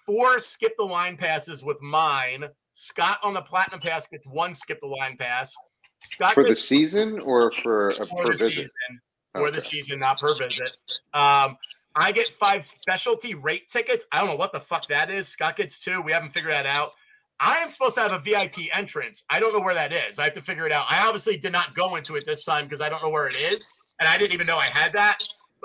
Speaker 1: four skip the line passes with mine. Scott on the platinum pass gets one skip the line pass. Scott
Speaker 2: for the season or for a
Speaker 1: for the visit? season. For okay. the season, not per visit. Um, I get five specialty rate tickets. I don't know what the fuck that is. Scott gets two. We haven't figured that out. I am supposed to have a VIP entrance. I don't know where that is. I have to figure it out. I obviously did not go into it this time because I don't know where it is, and I didn't even know I had that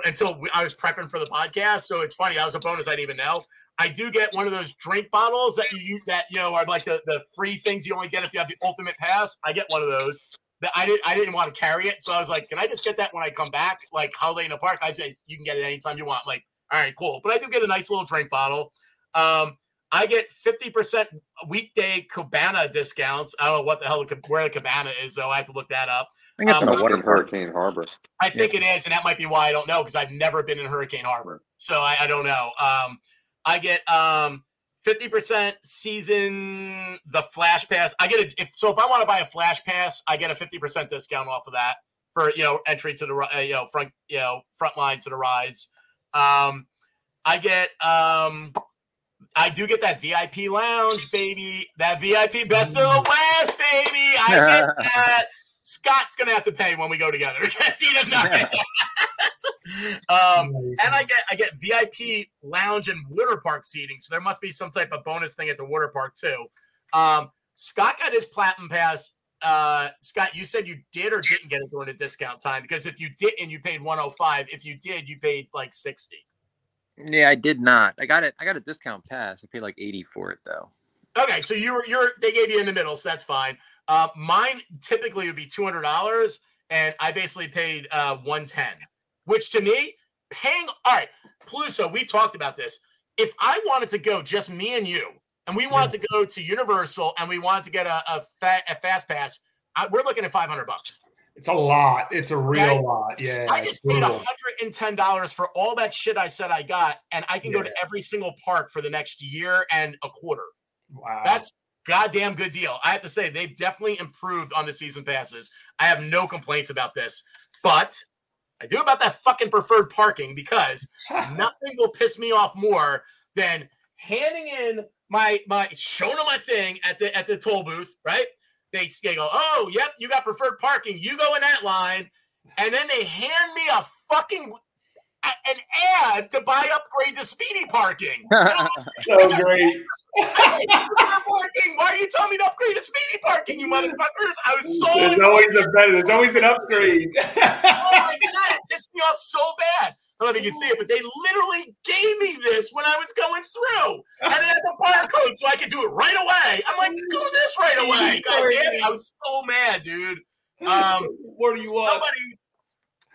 Speaker 1: until we, I was prepping for the podcast. So it's funny. That was a bonus I didn't even know. I do get one of those drink bottles that you use that you know are like the, the free things you only get if you have the ultimate pass. I get one of those. That I didn't I didn't want to carry it, so I was like, can I just get that when I come back? Like Holiday in the Park, I say you can get it anytime you want. I'm like, all right, cool. But I do get a nice little drink bottle. Um, I get 50% weekday cabana discounts. I don't know what the hell where the cabana is, though. I have to look that up.
Speaker 2: I think it's um, in one Hurricane Harbor.
Speaker 1: I think yeah. it is, and that might be why I don't know because I've never been in Hurricane Harbor, so I, I don't know. Um, I get um, 50% season the flash pass. I get it if so if I want to buy a flash pass, I get a 50% discount off of that for you know entry to the uh, you know front you know front line to the rides. Um, I get um I do get that VIP lounge, baby. That VIP best of the West, baby. I get that. Scott's gonna have to pay when we go together because he does not get that. um, nice. And I get I get VIP lounge and water park seating, so there must be some type of bonus thing at the water park too. Um, Scott got his platinum pass. Uh, Scott, you said you did or didn't get it during the discount time because if you didn't, you paid 105. If you did, you paid like 60.
Speaker 4: Yeah, I did not. I got it. I got a discount pass. I paid like 80 for it though.
Speaker 1: Okay, so you were you're they gave you in the middle, so that's fine. Uh, mine typically would be two hundred dollars, and I basically paid uh, one ten, which to me, paying all right, Peluso, we talked about this. If I wanted to go just me and you, and we wanted to go to Universal, and we wanted to get a a, fa- a fast pass, I, we're looking at five hundred bucks.
Speaker 3: It's a lot. It's a real lot. Yeah.
Speaker 1: I just paid $110 for all that shit I said I got, and I can yeah. go to every single park for the next year and a quarter. Wow. That's goddamn good deal. I have to say, they've definitely improved on the season passes. I have no complaints about this, but I do about that fucking preferred parking because nothing will piss me off more than handing in my my showing them my thing at the at the toll booth, right? They, they go, oh, yep, you got preferred parking. You go in that line. And then they hand me a fucking an ad to buy upgrade to speedy parking.
Speaker 3: so great.
Speaker 1: parking. Why are you telling me to upgrade to speedy parking, you motherfuckers? I was so
Speaker 3: There's always a better, there's always an upgrade. oh
Speaker 1: my god, it pissed me off so bad. I don't know if you can see it, but they literally gave me this when I was going through. And it has a barcode so I could do it right away. I'm like, do this right away. God damn it. I was so mad, dude. Um,
Speaker 3: what do you want?
Speaker 1: Somebody,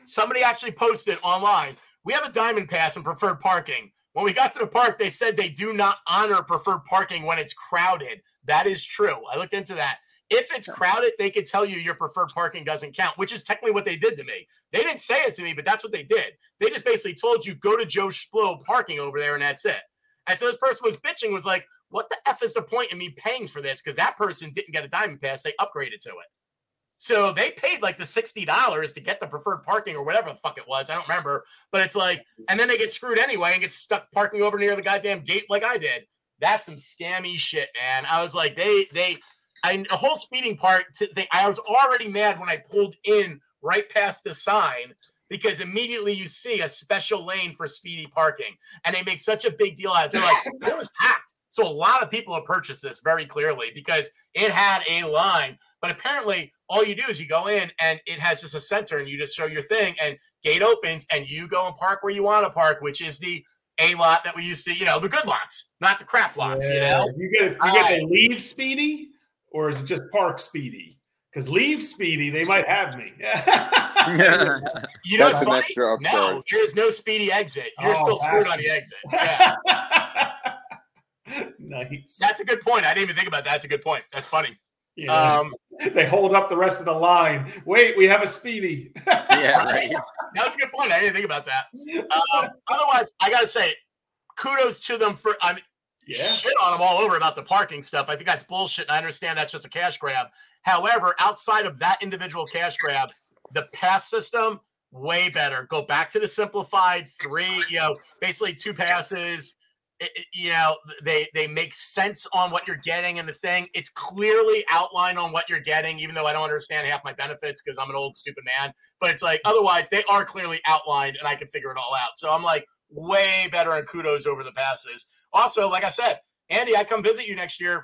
Speaker 1: somebody actually posted online. We have a diamond pass and preferred parking. When we got to the park, they said they do not honor preferred parking when it's crowded. That is true. I looked into that. If it's crowded, they could tell you your preferred parking doesn't count, which is technically what they did to me. They didn't say it to me, but that's what they did. They just basically told you go to Joe Splo parking over there, and that's it. And so this person was bitching, was like, "What the f is the point in me paying for this? Because that person didn't get a diamond pass; they upgraded to it. So they paid like the sixty dollars to get the preferred parking or whatever the fuck it was. I don't remember, but it's like, and then they get screwed anyway and get stuck parking over near the goddamn gate like I did. That's some scammy shit, man. I was like, they they I a whole speeding part. To I was already mad when I pulled in right past the sign because immediately you see a special lane for speedy parking, and they make such a big deal out of it. They're like, it was packed. So a lot of people have purchased this very clearly because it had a line. But apparently, all you do is you go in and it has just a sensor, and you just show your thing, and gate opens, and you go and park where you want to park, which is the a lot that we used to, you know, the good lots, not the crap lots. Yeah. You know,
Speaker 3: you get you get uh, the leave speedy or is it just park speedy? Because leave speedy, they might have me.
Speaker 1: you know, That's an extra No, there's no speedy exit. You're oh, still screwed on the exit. Yeah.
Speaker 3: nice.
Speaker 1: That's a good point. I didn't even think about that. That's a good point. That's funny.
Speaker 3: Yeah. Um, they hold up the rest of the line. Wait, we have a speedy.
Speaker 1: yeah, right. That was a good point. I didn't think about that. Um, otherwise, I gotta say, kudos to them for. I mean, yeah. shit on them all over about the parking stuff. I think that's bullshit. And I understand that's just a cash grab. However, outside of that individual cash grab, the pass system way better. Go back to the simplified three. You know, basically two passes it, you know they they make sense on what you're getting and the thing. It's clearly outlined on what you're getting even though i don't understand half my benefits because i'm an old stupid man. But it's like otherwise they are clearly outlined and i can figure it all out. So i'm like way better and kudos over the passes. Also like i said andy i come visit you next year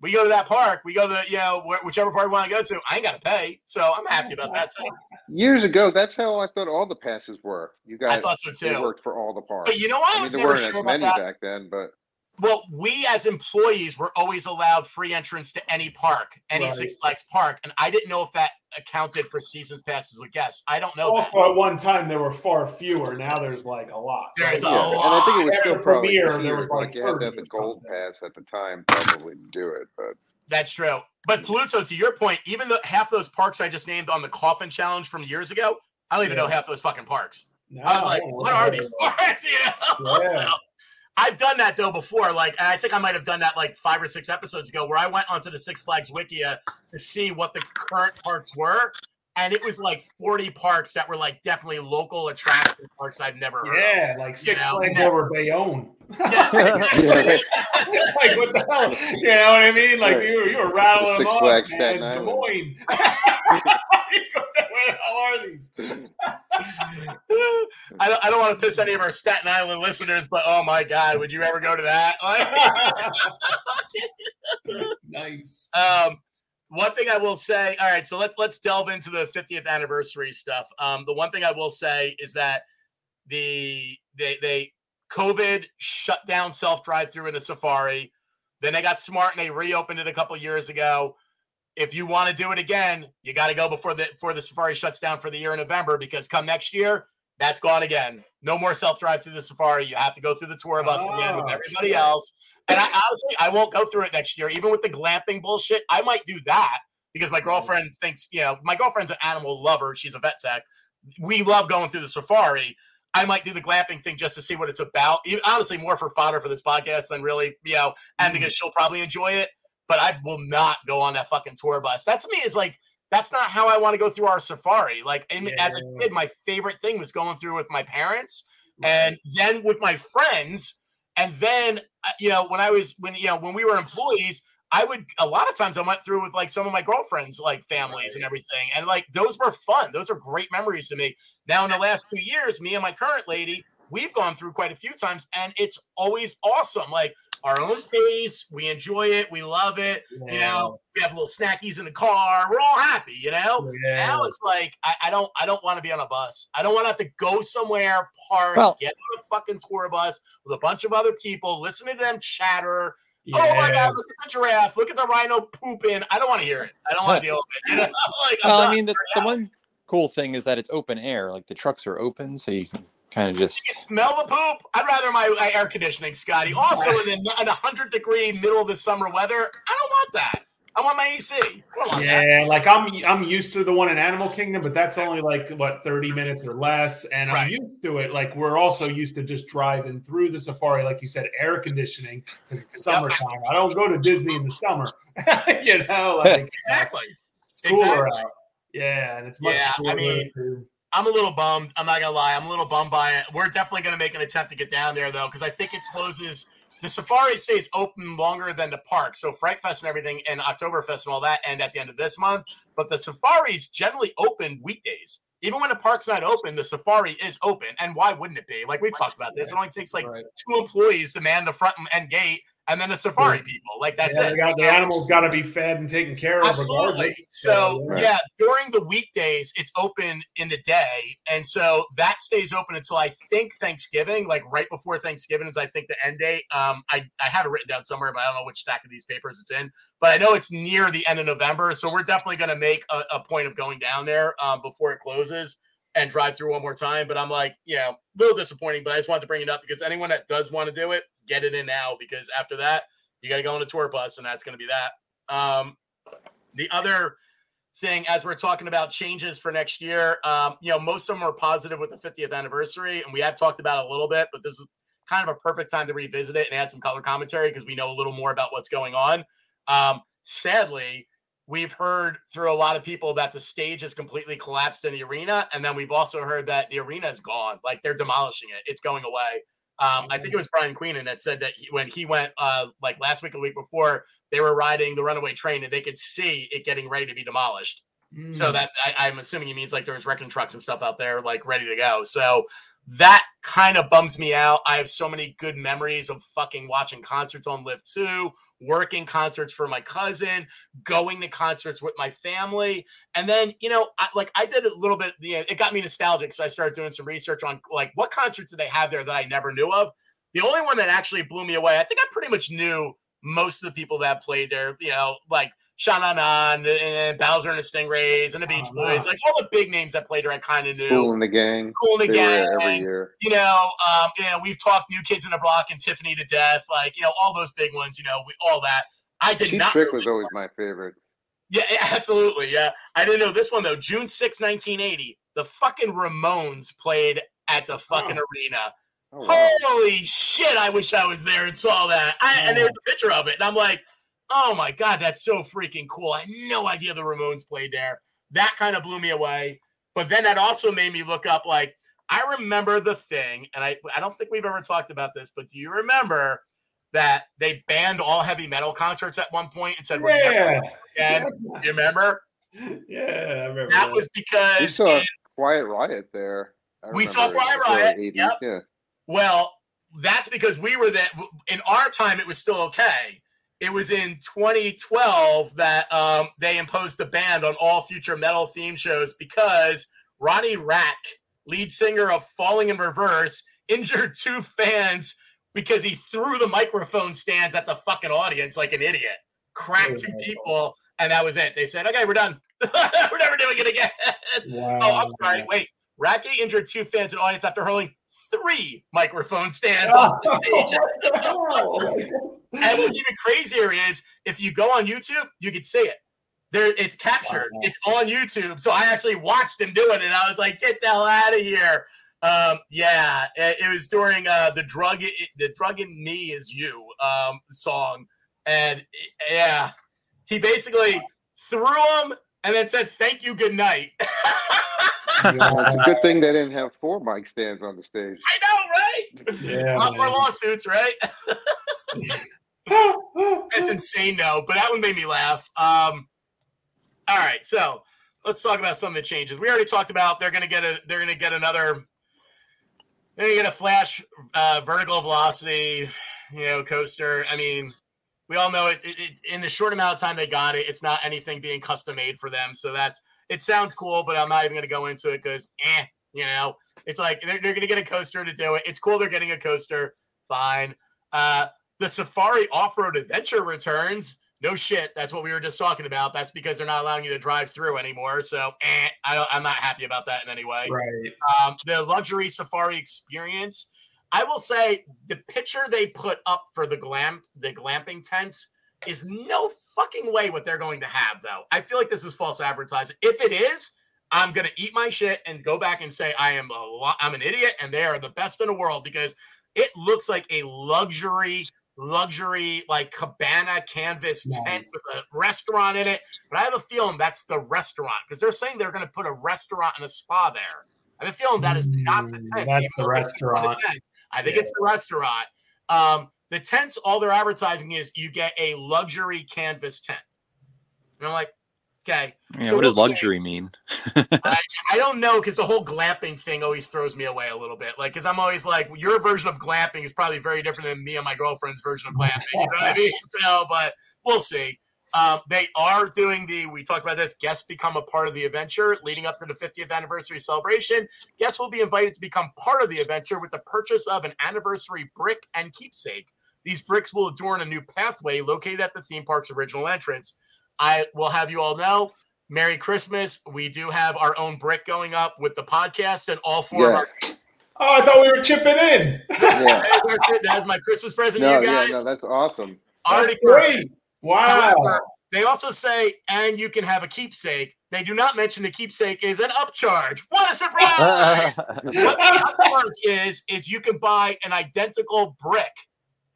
Speaker 1: we go to that park, we go to the, you know whichever park we want to go to. I ain't got to pay, so I'm happy about that too.
Speaker 2: Years ago, that's how I thought all the passes were. You guys,
Speaker 1: I thought so too.
Speaker 2: worked for all the parks.
Speaker 1: But you know what?
Speaker 2: I,
Speaker 1: I mean,
Speaker 2: there weren't sure as many back then, but
Speaker 1: well, we as employees were always allowed free entrance to any park, any right. Six Flags park, and I didn't know if that accounted for seasons passes with guests. I don't know.
Speaker 3: Also, that. at one time there were far fewer. Now there's like a lot.
Speaker 1: There's
Speaker 2: yeah,
Speaker 1: a lot.
Speaker 2: And I think it was still probably premiere, there was like, like you had to have the gold pass at the time probably to do it, but
Speaker 1: that's true. But Peluso, to your point, even though half those parks I just named on the Coffin Challenge from years ago, I don't even yeah. know half those fucking parks. No, I was like, what are these parks? You know? Yeah. so, I've done that though before. Like, and I think I might have done that like five or six episodes ago, where I went onto the Six Flags Wikia to see what the current parks were, and it was like 40 parks that were like definitely local attraction parks I've never heard. Of.
Speaker 3: Yeah, of. like Six you Flags over Bayonne. Yeah. like what the hell? You know what I mean? Like you, you were rattling Six them Flags, off, man. Des Moines. The hell are these?
Speaker 1: I don't, I don't want to piss any of our Staten Island listeners, but oh my God, would you ever go to that?
Speaker 3: nice.
Speaker 1: Um, one thing I will say, all right, so let's let's delve into the 50th anniversary stuff. Um, the one thing I will say is that the they they COVID shut down self drive through in the Safari. Then they got smart and they reopened it a couple years ago. If you want to do it again, you got to go before the before the Safari shuts down for the year in November because come next year, that's gone again. No more self drive through the Safari. You have to go through the tour bus oh, again with everybody else. And I honestly, I won't go through it next year, even with the glamping bullshit. I might do that because my girlfriend thinks, you know, my girlfriend's an animal lover. She's a vet tech. We love going through the safari. I might do the glamping thing just to see what it's about. Honestly, more for fodder for this podcast than really, you know, and mm. because she'll probably enjoy it. But I will not go on that fucking tour bus. That to me is like that's not how I want to go through our safari. Like yeah. as a kid, my favorite thing was going through with my parents, and then with my friends and then, uh, you know, when I was, when, you know, when we were employees, I would, a lot of times I went through with like some of my girlfriends, like families and everything. And like those were fun. Those are great memories to me. Now, in the last two years, me and my current lady, we've gone through quite a few times and it's always awesome. Like, our own pace. We enjoy it. We love it. Yeah. You know, we have little snackies in the car. We're all happy. You know. Yeah. Now it's like I, I don't I don't want to be on a bus. I don't want to have to go somewhere, park, well, get on a fucking tour bus with a bunch of other people, listening to them chatter. Yeah. Oh my god! Look at the giraffe. Look at the rhino pooping. I don't want to hear it. I don't want to deal with it. You know? like,
Speaker 4: well, I mean, the, the one cool thing is that it's open air. Like the trucks are open, so you can kind of just
Speaker 1: you smell the poop. I'd rather my, my air conditioning, Scotty. Also, in the in a hundred degree middle of the summer weather, I don't want that. I want my AC.
Speaker 3: yeah, that. like I'm I'm used to the one in Animal Kingdom, but that's only like what 30 minutes or less. And I'm right. used to it. Like we're also used to just driving through the safari, like you said, air conditioning because it's summertime. I don't go to Disney in the summer. you know, like
Speaker 1: exactly.
Speaker 3: It's cooler exactly. out. Yeah, and it's much
Speaker 1: yeah, I mean, to... I'm a little bummed. I'm not gonna lie. I'm a little bummed by it. We're definitely gonna make an attempt to get down there though, because I think it closes. The safari stays open longer than the park. So Fright Fest and everything and Oktoberfest and all that end at the end of this month. But the safaris generally open weekdays. Even when the park's not open, the safari is open. And why wouldn't it be? Like we've talked about this. It only takes like two employees to man the front and gate and then the safari yeah. people. Like that's yeah,
Speaker 3: it. Got, the animals got to be fed and taken care of.
Speaker 1: Absolutely. So, so yeah, during the weekdays, it's open in the day, and so that stays open until I think Thanksgiving, like right before Thanksgiving is I think the end date. Um, I I have it written down somewhere, but I don't know which stack of these papers it's in. But I know it's near the end of November, so we're definitely going to make a, a, point of going down there um, before it closes. And drive through one more time. But I'm like, you know, a little disappointing. But I just wanted to bring it up because anyone that does want to do it, get it in now because after that, you got to go on a tour bus, and that's going to be that. Um, the other thing, as we're talking about changes for next year, um, you know, most of them are positive with the 50th anniversary, and we have talked about a little bit, but this is kind of a perfect time to revisit it and add some color commentary because we know a little more about what's going on. Um, sadly, we've heard through a lot of people that the stage has completely collapsed in the arena, and then we've also heard that the arena is gone, like they're demolishing it, it's going away. Um, I think it was Brian Queenan that said that he, when he went, uh, like last week, a week before, they were riding the runaway train and they could see it getting ready to be demolished. Mm. So that I, I'm assuming he means like there was wrecking trucks and stuff out there, like ready to go. So that kind of bums me out. I have so many good memories of fucking watching concerts on LIV 2 working concerts for my cousin, going to concerts with my family. And then, you know, I, like I did a little bit, you know, it got me nostalgic. So I started doing some research on like what concerts did they have there that I never knew of. The only one that actually blew me away, I think I pretty much knew most of the people that played there, you know, like Sha Na Na and Bowser and the Stingrays and the Beach oh, Boys, wow. like all the big names that played there, I kind of knew.
Speaker 2: Kool in the Gang.
Speaker 1: Kool in the Gang.
Speaker 2: every year.
Speaker 1: You know, um, you know, we've talked New Kids in the Block and Tiffany to death, like you know, all those big ones. You know, we, all that. I did
Speaker 2: Cheap
Speaker 1: not.
Speaker 2: Trick was always my favorite.
Speaker 1: Yeah, absolutely. Yeah, I didn't know this one though. June 6, 1980, the fucking Ramones played at the fucking oh. arena. Oh, wow. Holy shit! I wish I was there and saw that. I, And there's a picture of it, and I'm like, oh my god, that's so freaking cool. I had no idea the Ramones played there. That kind of blew me away. But then that also made me look up like I remember the thing, and I I don't think we've ever talked about this, but do you remember that they banned all heavy metal concerts at one point and said,
Speaker 3: we're
Speaker 1: never? "Yeah. You remember?
Speaker 3: Yeah, I remember.
Speaker 1: That, that. was because
Speaker 2: we saw in, Quiet Riot there.
Speaker 1: we saw Quiet Riot. Yep. Yeah. Well, that's because we were there. In our time, it was still okay it was in 2012 that um, they imposed a ban on all future metal theme shows because Ronnie Radke, lead singer of Falling in Reverse, injured two fans because he threw the microphone stands at the fucking audience like an idiot, cracked two people, and that was it. They said, "Okay, we're done. we're never doing it again." Wow. Oh, I'm sorry. Wait, Radke injured two fans in audience after hurling three microphone stands on stage. and what's even crazier is if you go on YouTube, you can see it. There, it's captured. Wow. It's on YouTube. So I actually watched him do it, and I was like, "Get the hell out of here!" Um, yeah, it, it, was during uh, the drug, the drug in me is you um, song, and yeah, he basically threw him and then said, "Thank you, good night."
Speaker 2: yeah, it's a good thing they didn't have four mic stands on the stage.
Speaker 1: I know, right? Yeah, Not more lawsuits, right? That's insane, though. But that one made me laugh. Um, all right, so let's talk about some of the changes. We already talked about they're going to get a they're going to get another they're going to get a flash uh, vertical velocity, you know, coaster. I mean, we all know it, it, it, In the short amount of time they got it, it's not anything being custom made for them. So that's it. Sounds cool, but I'm not even going to go into it because, eh, you know, it's like they're, they're going to get a coaster to do it. It's cool they're getting a coaster. Fine. Uh, the Safari Off Road Adventure returns. No shit. That's what we were just talking about. That's because they're not allowing you to drive through anymore. So eh, I am not happy about that in any way.
Speaker 3: Right.
Speaker 1: Um, the luxury safari experience. I will say the picture they put up for the glam the glamping tents is no fucking way what they're going to have though. I feel like this is false advertising. If it is, I'm gonna eat my shit and go back and say I am a lo- I'm an idiot and they are the best in the world because it looks like a luxury luxury like cabana canvas nice. tent with a restaurant in it. But I have a feeling that's the restaurant because they're saying they're going to put a restaurant and a spa there. I have a feeling that is not the mm, tent.
Speaker 3: That's the restaurant.
Speaker 1: Tent. I think yeah. it's the restaurant. Um, the tents, all they're advertising is you get a luxury canvas tent. And I'm like, Okay.
Speaker 4: Yeah, so what we'll does luxury mean?
Speaker 1: I, I, don't know because the whole glamping thing always throws me away a little bit. Like, because I'm always like, your version of glamping is probably very different than me and my girlfriend's version of glamping. You know what I mean? So, but we'll see. Um, they are doing the, we talked about this, guests become a part of the adventure leading up to the 50th anniversary celebration. Guests will be invited to become part of the adventure with the purchase of an anniversary brick and keepsake. These bricks will adorn a new pathway located at the theme park's original entrance. I will have you all know Merry Christmas. We do have our own brick going up with the podcast and all four
Speaker 2: Yes.
Speaker 1: of our.
Speaker 3: Oh, I thought we were chipping in.
Speaker 2: Yeah.
Speaker 1: That is, our, that is my Christmas present
Speaker 2: No,
Speaker 1: to you
Speaker 2: yeah, no, that's awesome.
Speaker 1: Already
Speaker 3: That's great. Wow.
Speaker 1: However, they also say, and you can have a keepsake. They do not mention the keepsake is an upcharge. What a surprise! what the upcharge is, is you can buy an identical brick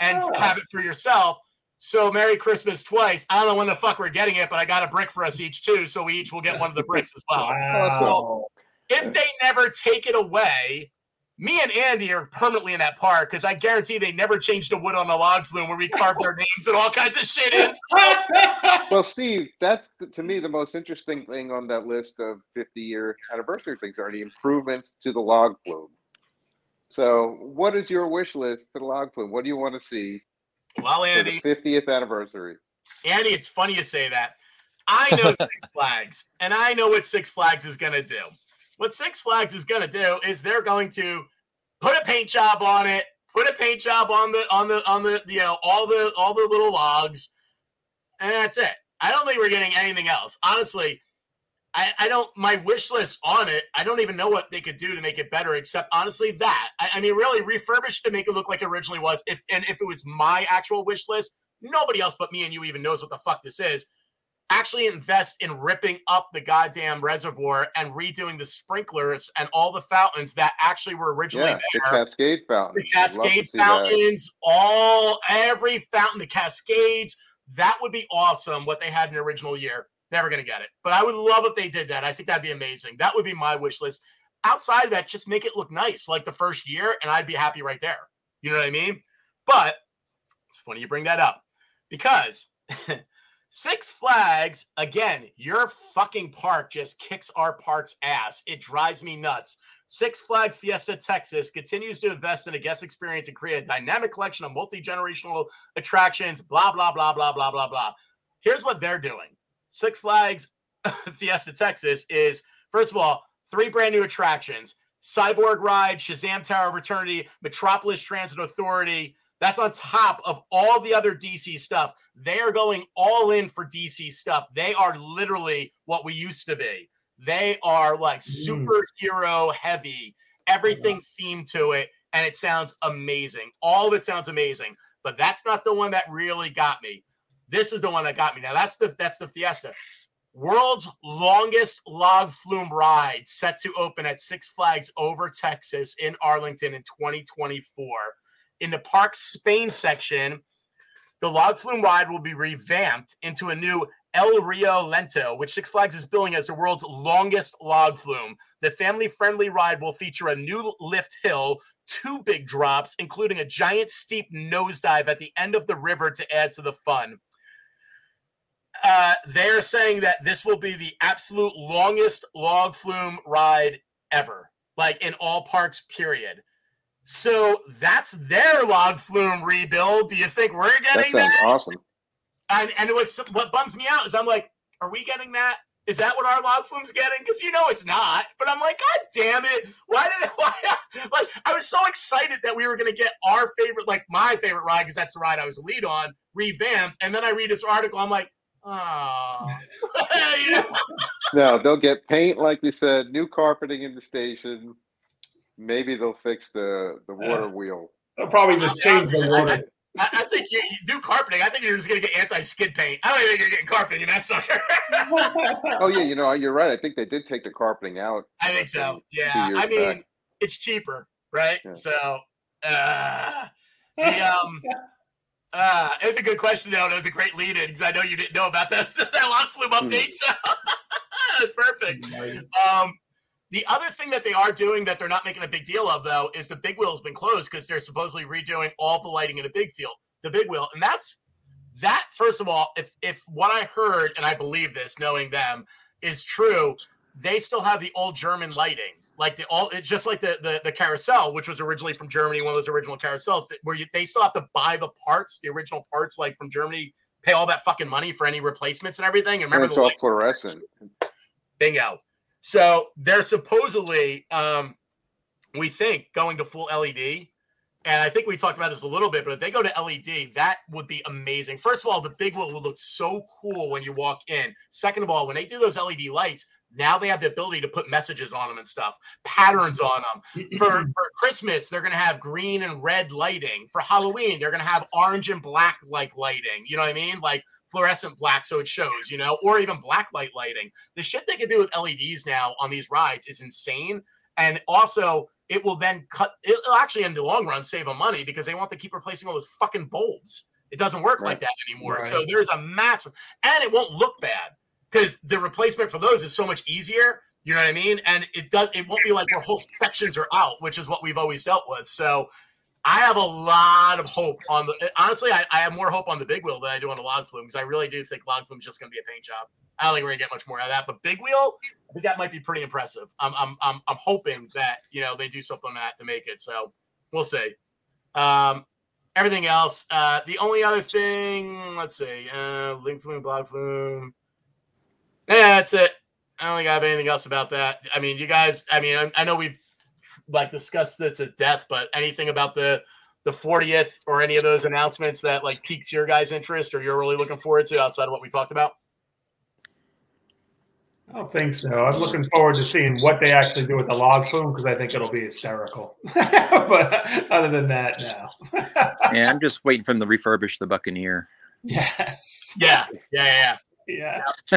Speaker 1: and
Speaker 3: Oh.
Speaker 1: have it for yourself. So Merry Christmas twice. I don't know when the fuck we're getting it, but I got a brick for us each too. So we each will get one of the bricks as well.
Speaker 3: Wow.
Speaker 1: If they never take it away, me and Andy are permanently in that park because I guarantee they never changed the wood on the log flume where we carved their names and all kinds of shit in.
Speaker 2: Well, Steve, that's to me the most interesting thing on that list of 50 year anniversary things are the improvements to the log flume. So, what is your wish list for the log flume? What do you want to see
Speaker 1: Well, Andy,
Speaker 2: the 50th anniversary?
Speaker 1: Andy, it's funny you say that. I know Six Flags, and I know what Six Flags is going to do. What Six Flags is going to do is they're going to put a paint job on it, put a paint job on the on the on the you know all the all the little logs, and that's it. I don't think we're getting anything else. Honestly, I, I don't my wish list on it. I don't even know what they could do to make it better, except honestly that. I, I mean, really refurbish to make it look like it originally was. If and if it was my actual wish list, nobody else but me and you even knows what the fuck this is. Actually, invest in ripping up the goddamn reservoir and redoing the sprinklers and all the fountains that actually were originally
Speaker 2: Yeah, the Cascade fountain.
Speaker 1: the
Speaker 2: I'd love to
Speaker 1: cascade fountains, all every fountain, the cascades. That would be awesome. What they had in the original year. Never gonna get it, but I would love if they did that. I think that'd be amazing. That would be my wish list. Outside of that, just make it look nice, like the first year, and I'd be happy right there. You know what I mean? But it's funny you bring that up because Six Flags, again, your fucking park just kicks our park's ass. It drives me nuts. Six Flags Fiesta Texas continues to invest in a guest experience and create a dynamic collection of multi generational attractions, blah, blah, blah, blah, blah, blah, blah. Here's what they're doing Six Flags Fiesta Texas is, first of all, three brand new attractions Cyborg Ride, Shazam Tower of Eternity, Metropolis Transit Authority. That's on top of all the other DC stuff. They are going all in for DC stuff. They are literally what we used to be. They are like
Speaker 3: Mm.
Speaker 1: superhero heavy, everything themed to it, and it sounds amazing. All of it sounds amazing, but that's not the one that really got me. This is the one that got me. Now that's the that's the Fiesta. World's longest log flume ride set to open at Six Flags over Texas in Arlington in 2024. In the park's Spain section, the log flume ride will be revamped into a new El Rio Lento, which Six Flags is billing as the world's longest log flume. The family friendly ride will feature a new lift hill, two big drops, including a giant steep nosedive at the end of the river to add to the fun. Uh, they're saying that this will be the absolute longest log flume ride ever, like in all parks, period. So that's their log flume rebuild. Do you think we're
Speaker 2: That
Speaker 1: getting
Speaker 2: sounds
Speaker 1: that?
Speaker 2: awesome.
Speaker 1: And, and what's what bums me out is I'm like, are we getting that? Is that what our log flume's getting? Because you know it's not. But I'm like, God damn it! Why did it? Why? Like I was so excited that we were gonna get our favorite, like my favorite ride, because that's the ride I was lead on, revamped. And then I read this article. I'm like, oh.
Speaker 2: No, they'll get paint, like you said, new carpeting in the station. Maybe they'll fix the the water wheel.
Speaker 3: They'll probably just change the water.
Speaker 1: I, I think you, you do carpeting. I think you're just gonna get anti-skid paint. I don't think you're getting carpeting in that sucker.
Speaker 2: Oh yeah, you know you're right. I think they did take the carpeting out.
Speaker 1: I think so. Yeah.
Speaker 2: years
Speaker 1: I mean,
Speaker 2: back.
Speaker 1: it's cheaper, right?
Speaker 2: Yeah.
Speaker 1: So, uh, the, um, uh, it's a good question, though. It was a great lead in because I know you didn't know about that, that log flume
Speaker 2: Hmm.
Speaker 1: update. So, that's perfect. Um, the other thing that they are doing that they're not making a big deal of, though, is the big wheel's been closed because they're supposedly redoing all the lighting in the big field, the big wheel, and that's that. First of all, if if what I heard and I believe this, knowing them, is true, they still have the old German lighting, like the all, it's just like the, the the carousel, which was originally from Germany, one of those original carousels, that- where you, they still have to buy the parts, the original parts, like from Germany, pay all that fucking money for any replacements and everything. And
Speaker 2: And
Speaker 1: remember
Speaker 2: it's
Speaker 1: the
Speaker 2: all
Speaker 1: light-
Speaker 2: fluorescent.
Speaker 1: Bingo. So they're supposedly, um, we think, going to full LED. and I think we talked about this a little bit, but if they go to LED, that would be amazing. First of all, the big one would look so cool when you walk in. Second of all, when they do those LED lights, now they have the ability to put messages on them and stuff, patterns on them. Mm-hmm. For, for Christmas, they're going to have green and red lighting. For Halloween, they're going to have orange and black like lighting. You know what I mean? Like fluorescent black so it shows, you know, or even black light lighting. The shit they can do with LEDs now on these rides is insane. And also, it will then cut. It'll actually, in the long run, save them money because they want to keep replacing all those fucking bulbs. It doesn't work right. like that anymore. Right. So there's a massive, and it won't look bad because the replacement for those is so much easier. You know what I mean? And it does. It won't be like where whole sections are out, which is what we've always dealt with. So I have a lot of hope on the. Honestly, I, I have more hope on the big wheel than I do on the log flume because I really do think log flume is just going to be a paint job. I don't think we're gonna get much more out of that. But big wheel, I think that might be pretty impressive. I'm I'm I'm, I'm hoping that you know they do something on that to make it. So we'll see. Um, everything else, uh, the only other thing, let's see, uh, link flume, blog flume. Yeah, that's it. I don't think I have anything else about that. I mean, you guys. I mean, I, I know we've like discussed this at death, but anything about the the 40th or any of those announcements that like piques your guys' interest or you're really looking forward to outside of what we talked about?
Speaker 3: I don't think so. I'm looking forward to seeing what they actually do with the log flume because I think it'll be hysterical. but other than that, no.
Speaker 4: yeah, I'm just waiting for them to refurbish the Buccaneer.
Speaker 3: Yes.
Speaker 1: Yeah. Yeah.
Speaker 3: Yeah. Yeah.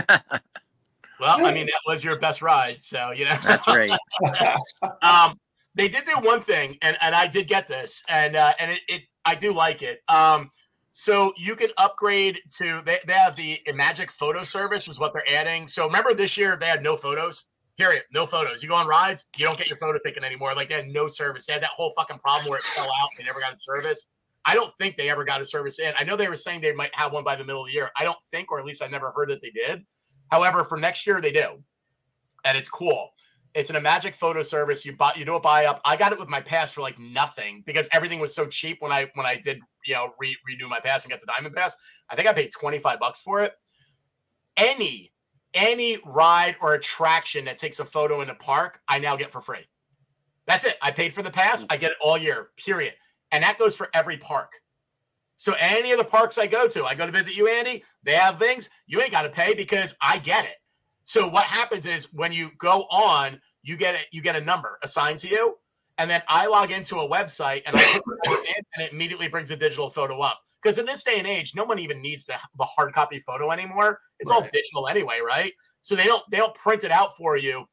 Speaker 1: well, I mean, that was your best ride, so you know.
Speaker 4: That's right.
Speaker 1: um, they did do one thing, and and I did get this, and uh, and it, it I do like it. Um, so you can upgrade to they, they have the Magic Photo Service is what they're adding. So remember this year they had no photos. Period. No photos. You go on rides, you don't get your photo taken anymore. Like they had no service. They had that whole fucking problem where it fell out. They never got a service. I don't think they ever got a service in. I know they were saying they might have one by the middle of the year. I don't think, or at least I never heard that they did. However, for next year they do, and it's cool. It's an a Magic Photo Service. You buy, you do a buy up. I got it with my pass for like nothing because everything was so cheap when I when I did you know re- renew my pass and get the Diamond Pass. I think I paid twenty five bucks for it. Any any ride or attraction that takes a photo in the park, I now get for free. That's it. I paid for the pass. Hmm. I get it all year. Period. And that goes for every park. So any of the parks I go to, I go to visit you, Andy. They have things you ain't got to pay because I get it. So what happens is when you go on, you get it, you get a number assigned to you, and then I log into a website and I put in, and it immediately brings a digital photo up. Because in this day and age, no one even needs to have a hard copy photo anymore. It's right. all digital anyway, right? So they don't they don't print it out for you.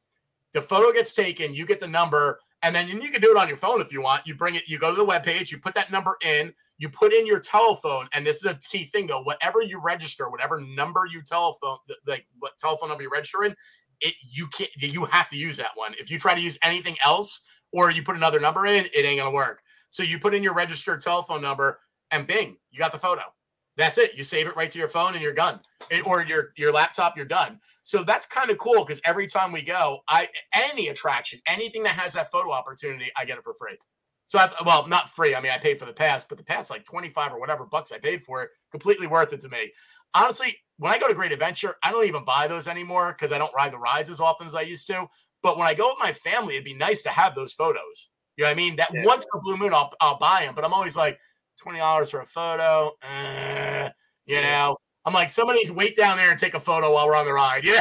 Speaker 1: The photo gets taken, you get the number, and then you can do it on your phone if you want. You bring it, you go to the webpage, you put that number in, you put in your telephone, and this is a key thing though. Whatever you register, whatever number you telephone, like what telephone number you register in, it you can't you have to use that one. If you try to use anything else or you put another number in, it ain't gonna work. So you put in your registered telephone number and bing, you got the photo. That's it. You save it right to your phone and you're done. It, or your your laptop, you're done. So that's kind of cool because every time we go, I any attraction, anything that has that photo opportunity, I get it for free. So I well, not free. I mean, I paid for the pass, but the pass like 25 or whatever bucks I paid for it, completely worth it to me. Honestly, when I go to Great Adventure, I don't even buy those anymore because I don't ride the rides as often as I used to. But when I go with my family, it'd be nice to have those photos. You know what I mean? That yeah. once for Blue Moon, I'll, I'll buy them. But I'm always like, $20 for a photo. Uh, you know, I'm like, somebody's wait down there and take a photo while we're on the ride.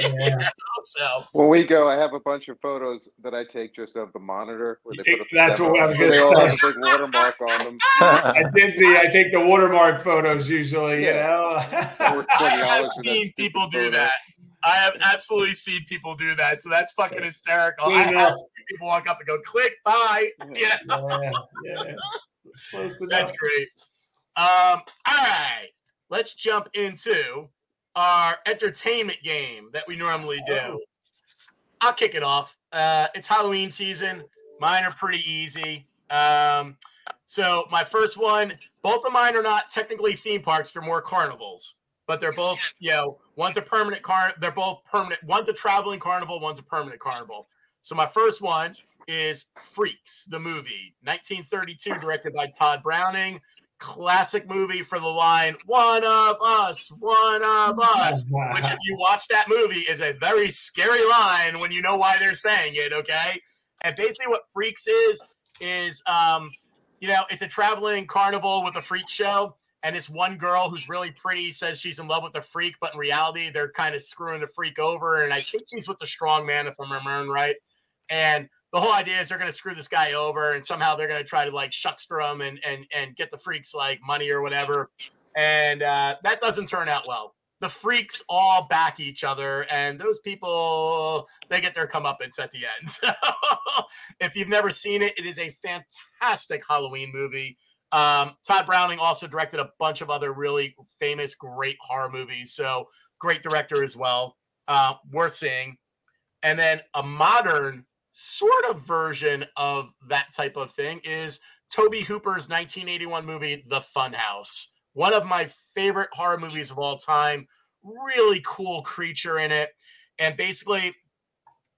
Speaker 1: Yeah. yeah.
Speaker 2: so when we go, I have a bunch of photos that I take just of the monitor where they put
Speaker 3: That's what I was
Speaker 2: They all have a big watermark on them.
Speaker 3: At Disney, I take the watermark photos usually, yeah.
Speaker 1: you know. I have seen people do that. I have absolutely seen people do that. So that's fucking hysterical. Yeah. I have seen people walk up and go, click, bye. Yeah. yeah, yeah. That's great. Um, all right let's jump into our entertainment game that we normally do. Oh. I'll kick it off. Uh, it's Halloween season. Mine are pretty easy. Um, so my first one, both of mine are not technically theme parks; they're more carnivals. But they're both, you know, one's a permanent car. They're both permanent. One's a traveling carnival. One's a permanent carnival. So my first one is Freaks, the movie, 1932, directed by Tod Browning classic movie for the line one of us one of us which if you watch that movie is a very scary line when you know why they're saying it okay and basically what freaks is is um you know, it's a traveling carnival with a freak show. And this one girl who's really pretty says she's in love with the freak, but in reality, they're kind of screwing the freak over. And I think she's with the strong man, if I'm remembering right. And the whole idea is they're going to screw this guy over, and somehow they're going to try to like shuckster him and and and get the freaks like money or whatever. And uh, that doesn't turn out well. The freaks all back each other, and those people they get their comeuppance at the end. So if you've never seen it, it is a fantastic Halloween movie. Um, Tod Browning also directed a bunch of other really famous, great horror movies. So great director as well. Uh, worth seeing. And then a modern sort of version of that type of thing is Tobe Hooper's 1981 movie, The Funhouse. One of my favorite horror movies of all time. Really cool creature in it. And basically,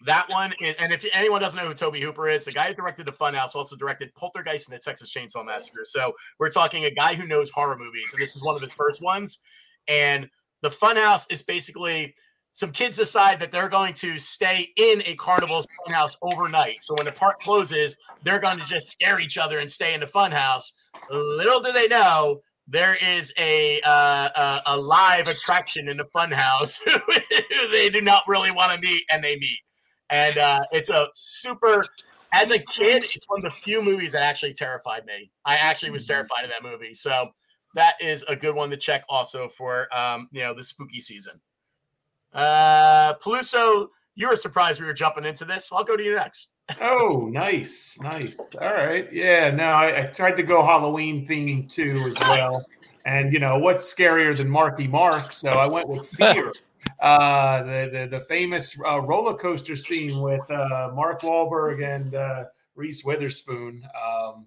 Speaker 1: that one, and if anyone doesn't know who Toby Hooper is, the guy who directed The Funhouse also directed Poltergeist and the Texas Chainsaw Massacre. So we're talking a guy who knows horror movies, and this is one of his first ones. And The Funhouse is basically some kids decide that they're going to stay in a carnival's funhouse overnight. So when the park closes, they're going to just scare each other and stay in the funhouse. Little do they know, there is a uh, a, a, live attraction in the funhouse who they do not really want to meet, and they meet. And uh, it's a super. As a kid, it's one of the few movies that actually terrified me. I actually was
Speaker 3: Mm-hmm.
Speaker 1: terrified of that movie. So that is a good one to check also for um, you know the spooky season. Uh, Peluso, you were surprised we were jumping into this. So I'll go to you next.
Speaker 3: Oh, nice, nice. All right, yeah. No, I, I tried to go Halloween theme too as well. And you know what's scarier than Marky Mark? So I went with Fear, uh, the, the the famous uh, roller coaster scene with uh, Mark Wahlberg and uh, Reese Witherspoon. Um,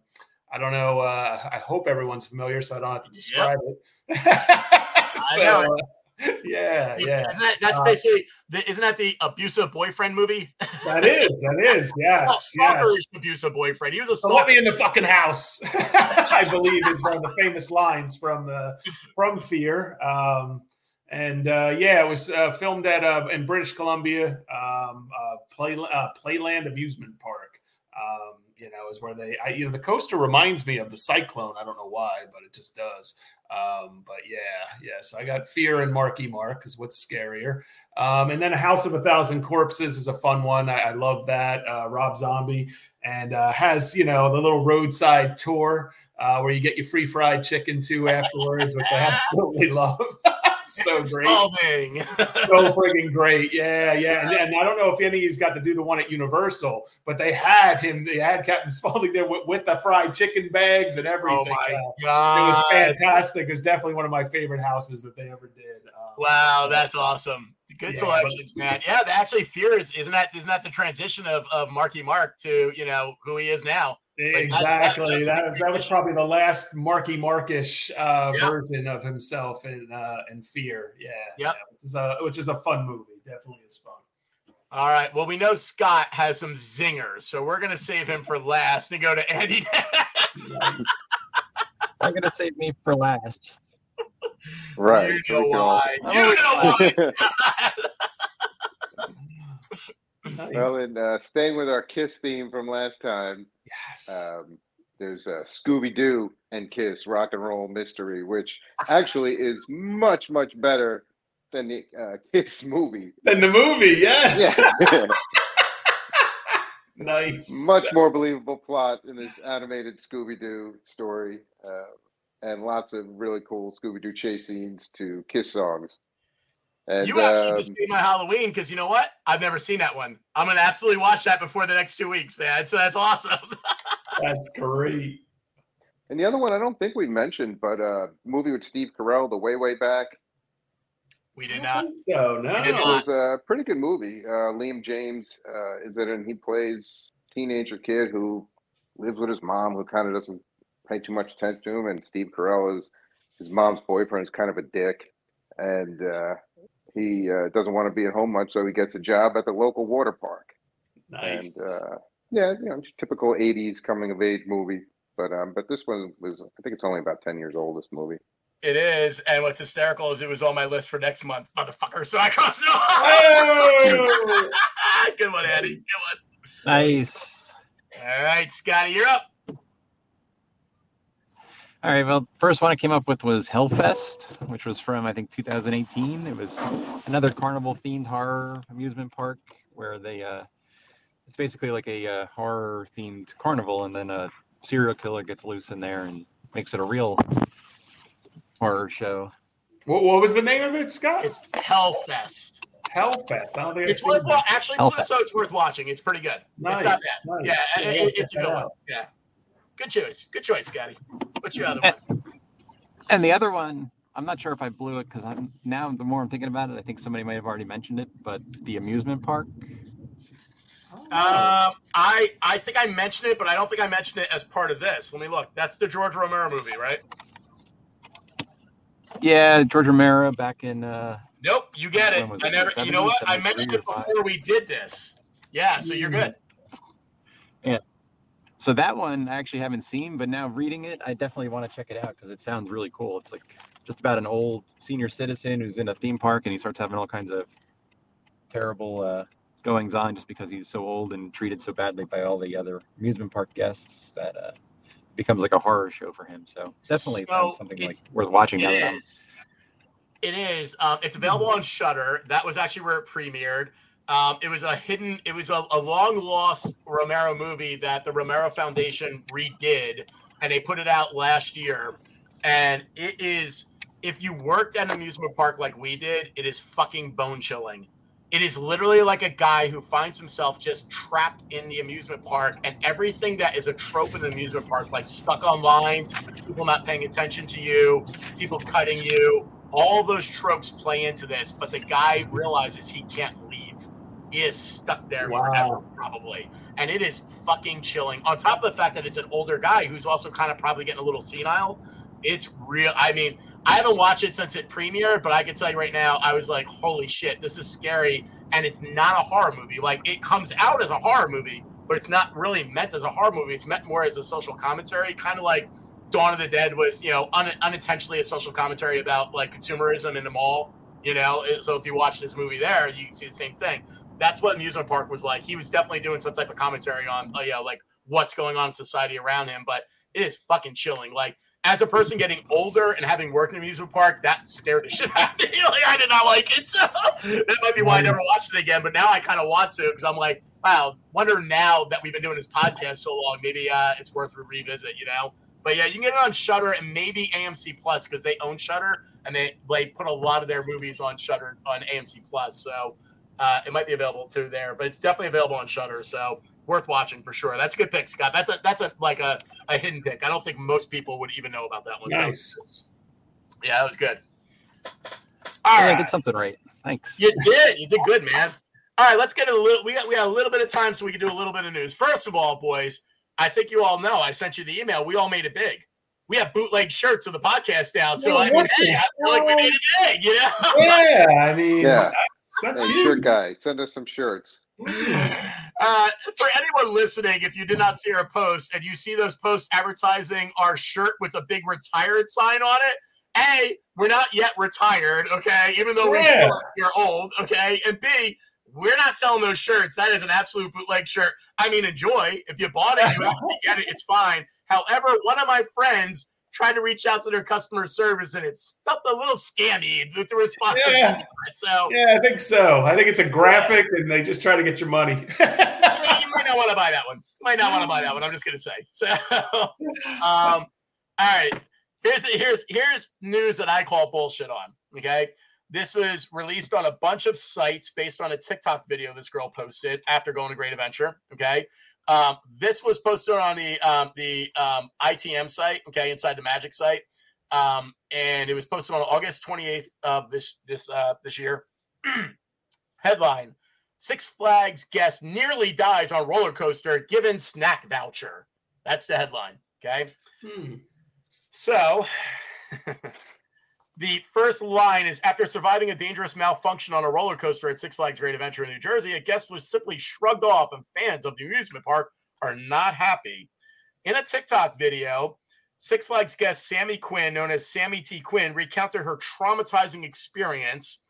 Speaker 3: I don't know. Uh, I hope everyone's familiar, so I don't have to describe it. so,
Speaker 1: know
Speaker 3: uh, yeah, yeah.
Speaker 1: Isn't that, that's
Speaker 3: Uh,
Speaker 1: basically the, isn't that the abusive boyfriend movie?
Speaker 3: That is, that is, yes, yes.
Speaker 1: Abusive boyfriend. He was a
Speaker 3: So let me in the fucking house. I believe is one of the famous lines from the from Fear. Um, and uh, yeah, it was uh, filmed at uh, in British Columbia, um, uh, Play uh, Playland Amusement Park. Um, you know, is where they, I, you know, the coaster reminds me of the Cyclone. I don't know why, but it just does. Um, but yeah, yeah. So I got Fear and Marky Mark because what's scarier? Um, and then A House of a Thousand Corpses is a fun one. I, I love that. Uh, Rob Zombie and uh, has you know the little roadside tour uh, where you get your free fried chicken too afterwards, which I absolutely love. so great, so friggin' great. Yeah, yeah. And, and I don't know if any of you's got to do the one at Universal, but they had him. They had Captain Spaulding there with, with the fried chicken bags and everything.
Speaker 1: oh my
Speaker 3: Uh, it was fantastic. It's definitely one of my favorite houses that they ever did. Um,
Speaker 1: Wow, that's awesome. Good
Speaker 3: Yeah,
Speaker 1: selections, man. Yeah, actually fears isn't that isn't that the transition of of Marky Mark to you know who he is now? Like, that- that-
Speaker 3: Exactly. That, that, was probably the last Marky Markish uh,
Speaker 1: Yeah.
Speaker 3: version of himself in uh, in Fear. Yeah.
Speaker 1: Yep.
Speaker 3: yeah, which is a which is a fun movie. Definitely is fun.
Speaker 1: All right. Well, we know Scott has some zingers, so we're gonna save him for last and go to Andy next.
Speaker 4: I'm gonna save me for last.
Speaker 2: Right.
Speaker 1: You know why? You know why?
Speaker 3: Nice.
Speaker 2: well, and uh, staying with our Kiss theme from last time,
Speaker 3: yes.
Speaker 2: um, there's a Scooby Doo and Kiss Rock and Roll Mystery, which actually is much, much better than the uh, Kiss movie.
Speaker 3: then the movie, yes.
Speaker 2: Yeah.
Speaker 3: nice.
Speaker 2: much more believable plot in this animated Scooby Doo story, uh, and lots of really cool Scooby Doo chase scenes to Kiss songs. And
Speaker 1: You actually
Speaker 2: um,
Speaker 1: just made my Halloween because you know what? I've never seen that one. I'm gonna absolutely watch that before the next two weeks, man. So that's awesome.
Speaker 3: That's great.
Speaker 2: and the other one I don't think we mentioned, but uh, movie with Steve Carell, The Way Way Back.
Speaker 1: we did not.
Speaker 3: don't So no.
Speaker 2: It was a pretty good movie. Uh, Liam James uh, is in it, and he plays teenager kid who lives with his mom, who kind of doesn't pay too much attention to him. And Steve Carell is his mom's boyfriend, is kind of a dick, and uh, he uh, doesn't want to be at home much, so he gets a job at the local water park.
Speaker 3: Nice.
Speaker 2: And uh, yeah, you know, typical '80s coming of age movie. But um, but this one was, I think it's only about ten years old. This movie.
Speaker 1: It is, and what's hysterical is it was on my list for next month, motherfucker. So I crossed it off.
Speaker 3: Oh!
Speaker 1: Good one, Eddie. Good one. Nice. All right, Scotty, you're up.
Speaker 4: All right. Well, first one I came up with was Hellfest, which was from I think 2018. It was another carnival themed horror amusement park where they uh, it's basically like a uh, horror themed carnival, and then a serial killer gets loose in there and makes it a real horror show.
Speaker 3: What, what was the name of it, Scott?
Speaker 1: It's Hellfest.
Speaker 3: Hellfest. I don't think
Speaker 1: It's worth
Speaker 3: that.
Speaker 1: actually.
Speaker 4: Hellfest.
Speaker 1: So it's worth watching. It's pretty good.
Speaker 3: Nice,
Speaker 1: It's not bad.
Speaker 3: nice.
Speaker 1: Yeah,
Speaker 3: Yeah,
Speaker 1: it- it- it's a good one. Yeah, good choice. Good choice, Scotty. What's your other one?
Speaker 4: And the other one, I'm not sure if I blew it because I'm now the more I'm thinking about it, I think somebody might have already mentioned it, but the amusement park.
Speaker 1: Um, I I think I mentioned it, but I don't think I mentioned it as part of this. Let me look. That's the George Romero movie, right?
Speaker 4: Yeah, George Romero back in uh
Speaker 1: Nope, you get it. I never. You know what? I mentioned it
Speaker 4: 73 or
Speaker 1: before we did this. Yeah, so you're good.
Speaker 4: So that one I actually haven't seen, but now reading it, I definitely want to check it out because it sounds really cool. It's like just about an old senior citizen who's in a theme park and he starts having all kinds of terrible uh, goings on just because he's so old and treated so badly by all the other amusement park guests that uh, becomes like a horror show for him. So definitely
Speaker 1: So
Speaker 4: something like worth watching. now
Speaker 1: is. It is. Um, it's available on Shudder. That was actually where it premiered. Um, it was a hidden. It was a, a long lost Romero movie that the Romero Foundation redid, and they put it out last year. And it is. If you worked at an amusement park like we did, it is fucking bone chilling. It is literally like a guy who finds himself just trapped in the amusement park, and everything that is a trope in the amusement park, like stuck on lines, people not paying attention to you, people cutting you, all those tropes play into this, but the guy realizes he can't leave. He is stuck there
Speaker 3: Wow.
Speaker 1: forever, probably. And it is fucking chilling. On top of the fact that it's an older guy who's also kind of probably getting a little senile, it's real. I mean, I haven't watched it since it premiered, but I can tell you right now, I was like, holy shit, this is scary. And it's not a horror movie. Like, it comes out as a horror movie, but it's not really meant as a horror movie. It's meant more as a social commentary, kind of like Dawn of the Dead was, you know, un- unintentionally a social commentary about like consumerism in the mall. You know, so if you watch this movie there, you can see the same thing. That's what amusement park was like. He was definitely doing some type of commentary on, uh, you know, like what's going on in society around him. But it is fucking chilling. Like as a person getting older and having worked in amusement park, that scared the shit out of me. Like I did not like it. So that might be why I never watched it again. But now I kind of want to because I'm like, wow, wonder now that we've been doing this podcast so long, maybe uh, it's worth a revisit. You know. But yeah, you can get it on Shudder and maybe AMC Plus because they own Shudder and they they put a lot of their movies on Shudder on AMC Plus. So uh, it might be available too there, but it's definitely available on Shudder. So worth watching for sure. That's a good pick, Scott. That's a that's a like a, a hidden pick. I don't think most people would even know about that one. So,
Speaker 3: Nice.
Speaker 1: yeah, that was good. All
Speaker 4: Yeah, I did something right. Thanks.
Speaker 1: You did. You did good, man. All right, let's get a little. We got we got a little bit of time, so we can do a little bit of news. First of all, boys, I think you all know. I sent you the email. We all made it big. We have bootleg shirts of the podcast down. So
Speaker 3: Yeah,
Speaker 1: I mean, hey, I feel like we made it big. You know.
Speaker 3: Yeah, I mean,
Speaker 2: Yeah.
Speaker 3: That's, that's
Speaker 2: Hey,
Speaker 3: huge.
Speaker 2: shirt guy, send us some shirts.
Speaker 1: Uh, for anyone listening, if you did not see our post and you see those posts advertising our shirt with a big retired sign on it, A, we're not yet retired, okay, even though we
Speaker 3: Yeah.
Speaker 1: feel like we're old, okay, and B, we're not selling those shirts. That is an absolute bootleg shirt. I mean, enjoy. If you bought it, you actually get it, it's fine. However, one of my friends tried to reach out to their customer service and it's felt a little scammy with the response.
Speaker 3: Yeah.
Speaker 1: So
Speaker 3: Yeah, I think so. I think it's a graphic, and they just try to get your money.
Speaker 1: You might not want to buy that one. You might not want to buy that one. I'm just gonna say. So, um, all right. Here's here's here's news that I call bullshit on. Okay, this was released on a bunch of sites based on a TikTok video this girl posted after going to Great Adventure. Okay, um, this was posted on the um, the um, ITM site. Okay, inside the Magic site, um, and it was posted on August 28th of this this uh, this year. Headline: Six Flags guest nearly dies on roller coaster given snack voucher. That's the headline. Okay.
Speaker 3: Hmm.
Speaker 1: So the first line is after surviving a dangerous malfunction on a roller coaster at Six Flags Great Adventure in New Jersey, a guest was simply shrugged off, and fans of the amusement park are not happy. In a TikTok video, Six Flags guest Sammy Quinn, known as Sammy T. Quinn, recounted her traumatizing experience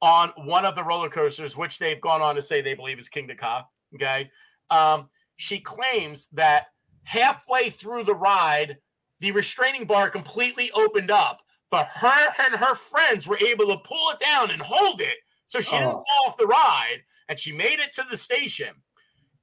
Speaker 1: on one of the roller coasters, which they've gone on to say they believe is Kingda Ka. Okay. Um, she claims that halfway through the ride, the restraining bar completely opened up, but her and her friends were able to pull it down and hold it so she didn't
Speaker 3: Oh.
Speaker 1: fall off the ride and she made it to the station.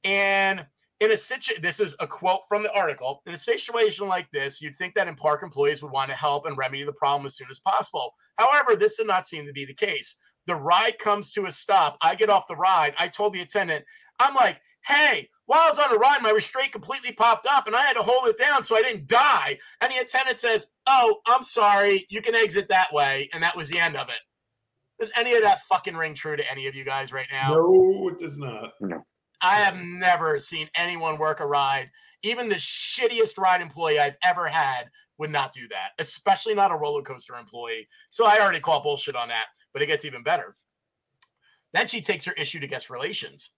Speaker 1: And in a situation, this is a quote from the article. In a situation like this, you'd think that in park employees would want to help and remedy the problem as soon as possible. However, this did not seem to be the case. The ride comes to a stop. I get off the ride. I told the attendant, I'm like, hey, while I was on the ride, my restraint completely popped up and I had to hold it down so I didn't die. And the attendant says, oh, I'm sorry. You can exit that way. And that was the end of it. Does any of that fucking ring true to any of you guys right now?
Speaker 3: No, it does not. No.
Speaker 1: I have never seen anyone work a ride. Even the shittiest ride employee I've ever had would not do that, especially not a roller coaster employee. So I already call bullshit on that, but it gets even better. Then she takes her issue to guest relations.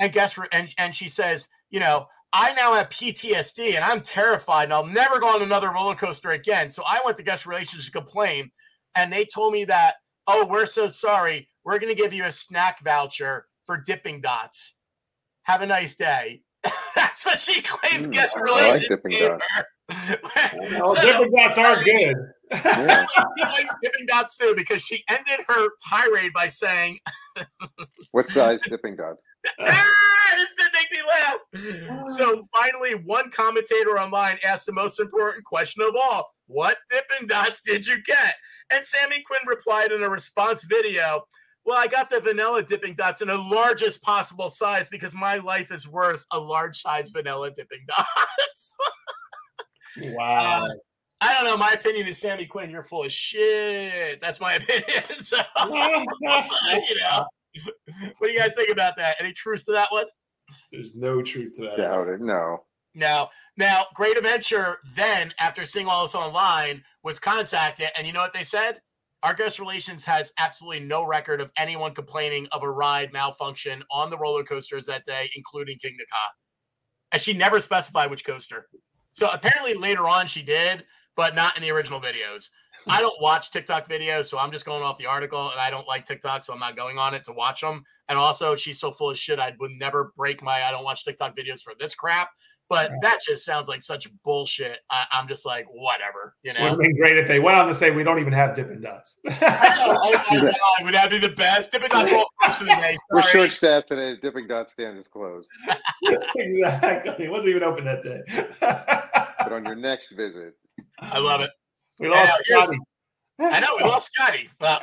Speaker 1: And guest re- and, and she says, you know, I now have PTSD and I'm terrified and I'll never go on another roller coaster again. So I went to guest relations to complain. And they told me that, oh, we're so sorry. We're going to give you a snack voucher for dipping dots. Have a nice day. That's what she claims
Speaker 2: Mm,
Speaker 1: guest
Speaker 2: I like
Speaker 1: relations
Speaker 2: Dippin'
Speaker 1: gave
Speaker 2: Dots.
Speaker 1: her.
Speaker 3: Well,
Speaker 1: So-
Speaker 3: different dots are good.
Speaker 2: Yeah.
Speaker 1: she likes dipping dots too because she ended her tirade by saying,
Speaker 2: What size dipping dot?
Speaker 1: ah, this did make me laugh. So finally, one commentator online asked the most important question of all What dipping dots did you get? And Sammy Quinn replied in a response video Well, I got the vanilla dipping dots in the largest possible size because my life is worth a large size vanilla dipping dots.
Speaker 3: Wow.
Speaker 1: I don't know. My opinion is Sammy Quinn, you're full of shit. That's my opinion. So, you know, what do you guys think about that? Any truth to that one?
Speaker 3: There's no truth to that.
Speaker 2: Doubt it. No.
Speaker 1: Now, now, Great Adventure then, after seeing all this online, was contacted, and you know what they said? Our guest relations has absolutely no record of anyone complaining of a ride malfunction on the roller coasters that day, including Kingda Ka. And she never specified which coaster. So apparently later on she did, but not in the original videos. I don't watch TikTok videos, so I'm just going off the article, and I don't like TikTok, so I'm not going on it to watch them. And also, she's so full of shit. I would never break my I don't watch TikTok videos for this crap. But that just sounds like such bullshit. I, I'm just like, whatever, you know.
Speaker 3: Would have been great if they went on to say we don't even have Dippin' Dots.
Speaker 1: oh my god, would that be the best? Dippin' Dots won't close for the day.
Speaker 2: We're short staffed today. The dipping dot stand is closed.
Speaker 3: exactly. It wasn't even open that day.
Speaker 2: But on your next visit,
Speaker 1: I love it.
Speaker 3: We lost
Speaker 1: Yeah,
Speaker 3: Scotty.
Speaker 1: I know we lost Scotty. Well,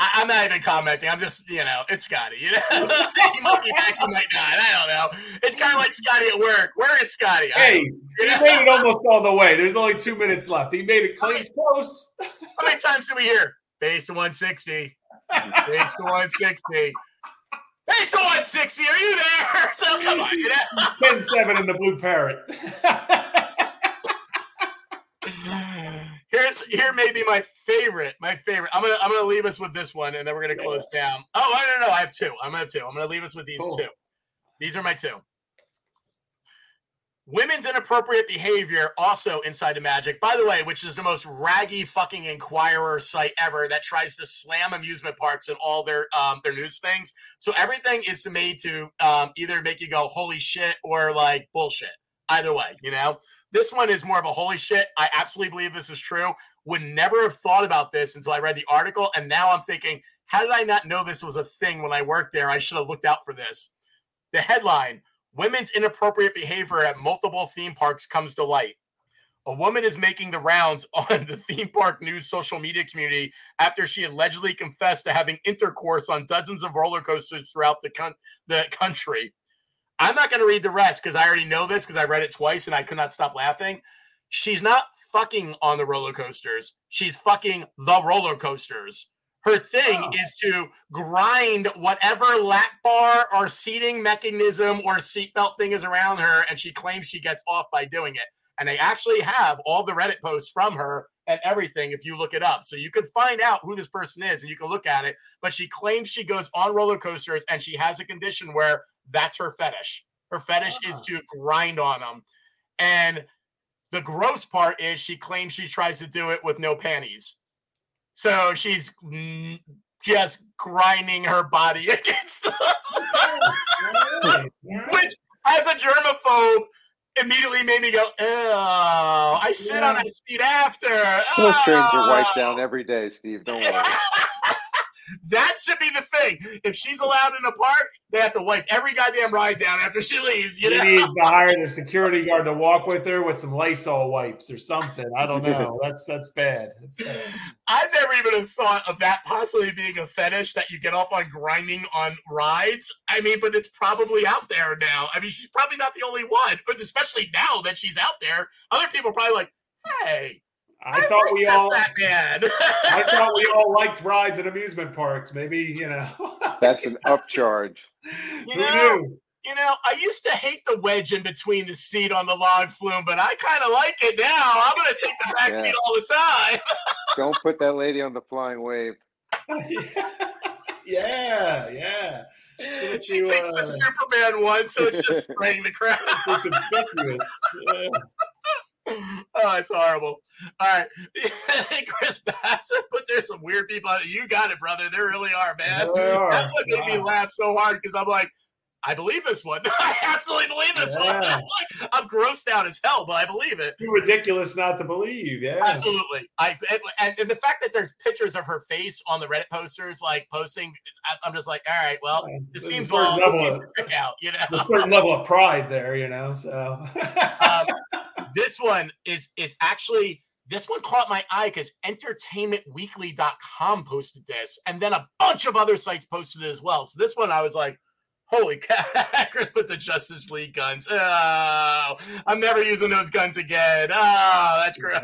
Speaker 1: I, I'm not even commenting. I'm just, you know, it's Scotty. You know, he might be back, he might not. I don't know. It's kind of like Scotty at work. Where is Scotty?
Speaker 3: Hey, he
Speaker 1: know?
Speaker 3: made it almost all the way. There's only two minutes left. He made it close. close.
Speaker 1: How many times did we hear? Base to 160. Base to 160. Base to 160. Are you there? So come on, you know.
Speaker 3: 10 7 in the blue parrot.
Speaker 1: Here's here may be my favorite. My favorite. I'm gonna I'm gonna leave us with this one, and then we're gonna close down. Oh, I don't know. I have two. I'm gonna have two. I'm gonna leave us with these
Speaker 3: Cool.
Speaker 1: two. These are my two. Women's inappropriate behavior also inside of Magic, by the way, which is the most raggy fucking Inquirer site ever that tries to slam amusement parks and all their um, their news things. So everything is made to um, either make you go holy shit or like bullshit. Either way, you know. This one is more of a holy shit. I absolutely believe this is true. Would never have thought about this until I read the article, and now I'm thinking, how did I not know this was a thing when I worked there? I should have looked out for this. The headline Women's inappropriate behavior at multiple theme parks comes to light. A woman is making the rounds on the theme park news social media community after she allegedly confessed to having intercourse on dozens of roller coasters throughout the, con- the country. I'm not going to read the rest because I already know this because I read it twice and I could not stop laughing. She's not fucking on the roller coasters. She's fucking the roller coasters. Her thing
Speaker 3: Oh.
Speaker 1: is to grind whatever lap bar or seating mechanism or seatbelt thing is around her, and she claims she gets off by doing it. And they actually have all the Reddit posts from her and everything if you look it up. So you can find out who this person is and you can look at it. But she claims she goes on roller coasters and she has a condition where that's her fetish. Her fetish is to grind on them. And the gross part is she claims she tries to do it with no panties. So she's just grinding her body against us, which as a germaphobe immediately made me go, oh, I sit on
Speaker 3: Yeah.
Speaker 1: that seat after.
Speaker 2: Those trains are wiped
Speaker 1: Oh."
Speaker 2: down every day, Steve. Don't worry.
Speaker 1: that should be the thing. If she's allowed in a park, they have to wipe every goddamn ride down after she leaves. You
Speaker 3: You
Speaker 1: know?
Speaker 3: need to hire the security guard to walk with her with some Lysol wipes or something. I don't know. That's that's bad. That's bad.
Speaker 1: I've never even have thought of that possibly being a fetish that you get off on grinding on rides. I mean, but it's probably out there now. I mean, she's probably not the only one, but especially now that she's out there, other people are probably like, "Hey,
Speaker 3: I thought we all
Speaker 1: that man."
Speaker 3: I thought we all liked rides at amusement parks. Maybe you know.
Speaker 2: That's an upcharge.
Speaker 1: You
Speaker 3: Who
Speaker 1: know,
Speaker 3: knew?
Speaker 1: You know, I used to hate the wedge in between the seat on the log flume, but I kind of like it now. I'm going to take the back
Speaker 2: Yeah.
Speaker 1: seat all the time.
Speaker 2: Don't put that lady on the flying wave.
Speaker 3: yeah, yeah. Look
Speaker 1: she
Speaker 3: you,
Speaker 1: takes
Speaker 3: uh,
Speaker 1: the Superman one, so it's just spraying the crowd.
Speaker 3: It's conspicuous. Yeah.
Speaker 1: Oh, it's horrible. All right. Chris Bassett, but there's some weird people. out there. You got it, brother. There really are, man.
Speaker 3: Are.
Speaker 1: That one made me laugh so hard because I'm like, I believe this one. I absolutely believe this one. I'm, like, I'm grossed out as hell, but I believe it.
Speaker 3: Too ridiculous not to believe. Yeah.
Speaker 1: Absolutely. I and, and the fact that there's pictures of her face on the Reddit posters, like posting, I'm just like, all right, well,
Speaker 3: Yeah.
Speaker 1: this
Speaker 3: There's
Speaker 1: seems all
Speaker 3: level of-
Speaker 1: out, you know.
Speaker 3: a certain level of pride there, you know. So.
Speaker 1: um, this one is is actually this one caught my eye because entertainmentweekly.com posted this and then a bunch of other sites posted it as well so this one i was like holy cow chris put the justice league guns. Oh i'm never using those guns again. Oh that's gross.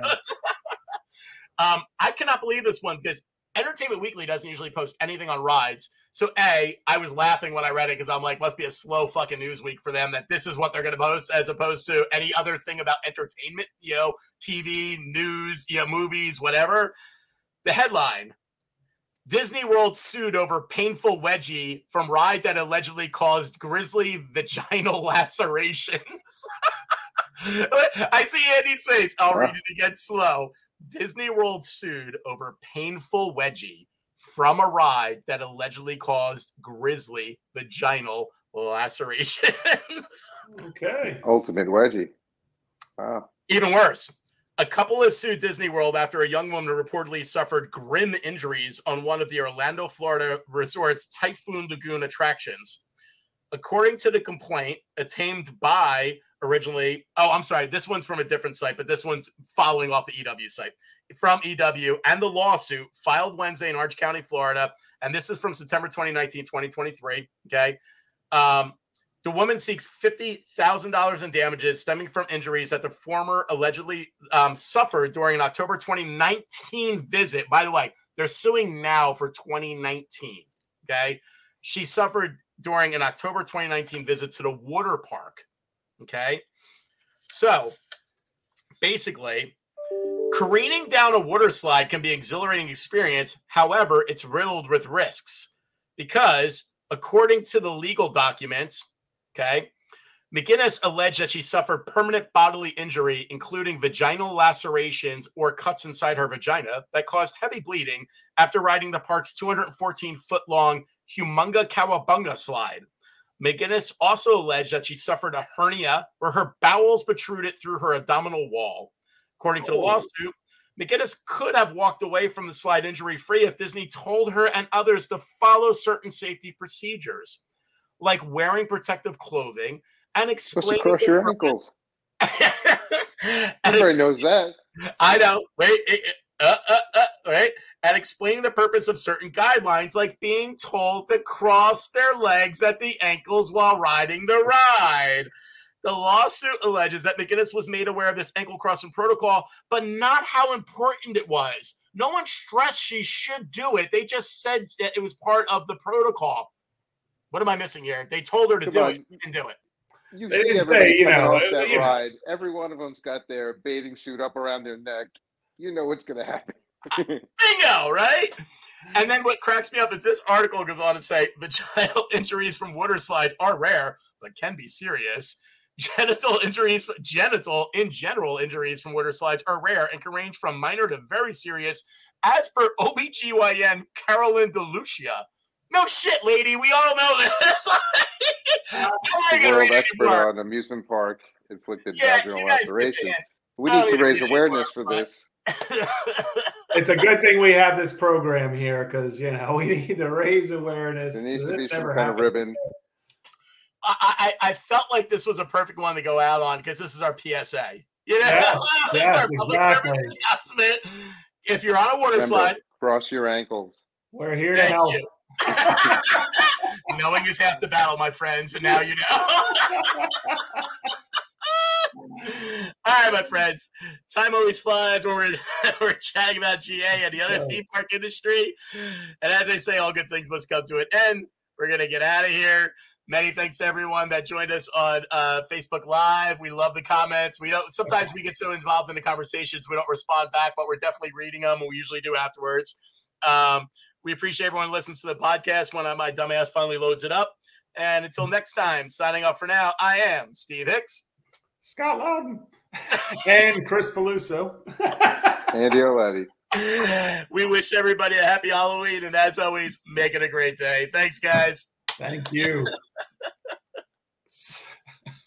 Speaker 1: Um i cannot believe this one because entertainment weekly doesn't usually post anything on rides. So a, I was laughing when I read it because I'm like, must be a slow fucking news week for them that this is what they're going to post as opposed to any other thing about entertainment, you know, TV, news, you know, movies, whatever. The headline: Disney World sued over painful wedgie from ride that allegedly caused grisly vaginal lacerations. I see Andy's face. I'll read it again slow. Disney World sued over painful wedgie from a ride that allegedly caused grisly vaginal lacerations.
Speaker 3: okay.
Speaker 2: Ultimate wedgie. Wow.
Speaker 1: Even worse, a couple has sued Disney World after a young woman reportedly suffered grim injuries on one of the Orlando, Florida resort's Typhoon Lagoon attractions. According to the complaint, attained by originally, oh, I'm sorry, this one's from a different site, but this one's following off the EW site from EW and the lawsuit filed Wednesday in Orange County, Florida. And this is from September 2019, 2023. Okay. Um, the woman seeks $50,000 in damages stemming from injuries that the former allegedly um, suffered during an October 2019 visit. By the way, they're suing now for 2019. Okay. She suffered during an October 2019 visit to the water park. Okay. So basically, careening down a water slide can be an exhilarating experience. However, it's riddled with risks because, according to the legal documents, okay, McGinnis alleged that she suffered permanent bodily injury, including vaginal lacerations or cuts inside her vagina that caused heavy bleeding after riding the park's 214 foot long Humunga Cowabunga slide. McGinnis also alleged that she suffered a hernia where her bowels protruded through her abdominal wall. According to the
Speaker 3: Oh.
Speaker 1: lawsuit, McGinnis could have walked away from the slide injury free if Disney told her and others to follow certain safety procedures, like wearing protective clothing and explaining.
Speaker 2: cross your
Speaker 1: purpose-
Speaker 2: ankles. Everybody
Speaker 1: ex-
Speaker 2: knows that.
Speaker 1: I know. Wait, uh, uh, uh, right? And explaining the purpose of certain guidelines, like being told to cross their legs at the ankles while riding the ride. The lawsuit alleges that McGinnis was made aware of this ankle crossing protocol, but not how important it was. No one stressed she should do it. They just said that it was part of the protocol. What am I missing here? They told her to
Speaker 2: Come
Speaker 1: do
Speaker 2: on.
Speaker 1: it. She didn't do it.
Speaker 2: You
Speaker 3: They didn't say, you know,
Speaker 2: that
Speaker 3: you know.
Speaker 2: ride. Every one of them's got their bathing suit up around their neck. You know what's going to happen.
Speaker 1: Bingo, right? And then what cracks me up is this article goes on to say vaginal injuries from water slides are rare, but can be serious. Genital injuries, genital in general injuries from water slides are rare and can range from minor to very serious, as per OBGYN Carolyn DeLucia. No shit, lady. We all know this. I'm not gonna
Speaker 2: World
Speaker 1: read
Speaker 2: expert
Speaker 1: anymore.
Speaker 2: on amusement park inflicted
Speaker 1: Yeah,
Speaker 2: vaginal
Speaker 1: you guys get
Speaker 2: operation.
Speaker 1: in.
Speaker 2: We need to raise awareness
Speaker 1: more,
Speaker 2: for
Speaker 1: but-
Speaker 2: this.
Speaker 3: It's a good thing we have this program here because you know we need to raise awareness.
Speaker 2: There needs to
Speaker 3: This
Speaker 2: be some
Speaker 3: never
Speaker 2: kind of ribbon.
Speaker 1: I, I, I felt like this was a perfect one to go out on because this is our PSA. You know,
Speaker 3: Yes,
Speaker 1: this
Speaker 3: yes,
Speaker 1: is our public service announcement. If you're on a water
Speaker 2: Remember,
Speaker 1: slide,
Speaker 2: cross your ankles.
Speaker 3: We're here to help.
Speaker 1: you. Knowing is half the battle, my friends, and now you know. All right, my friends. Time always flies when we're, we're chatting about GA and the other theme park industry. And as I say, all good things must come to an end. We're going to get out of here. Many thanks to everyone that joined us on uh, Facebook Live. We love the comments. We don't. Sometimes we get so involved in the conversations we don't respond back, but we're definitely reading them, and we usually do afterwards. Um, we appreciate everyone who listens to the podcast when my dumbass finally loads it up. And until next time, signing off for now, I am Steve Hicks.
Speaker 3: Scott Loudon and Chris Peluso.
Speaker 2: Andy Auletti.
Speaker 1: We wish everybody a happy Halloween, and as always, make it a great day. Thanks, guys.
Speaker 3: Thank you.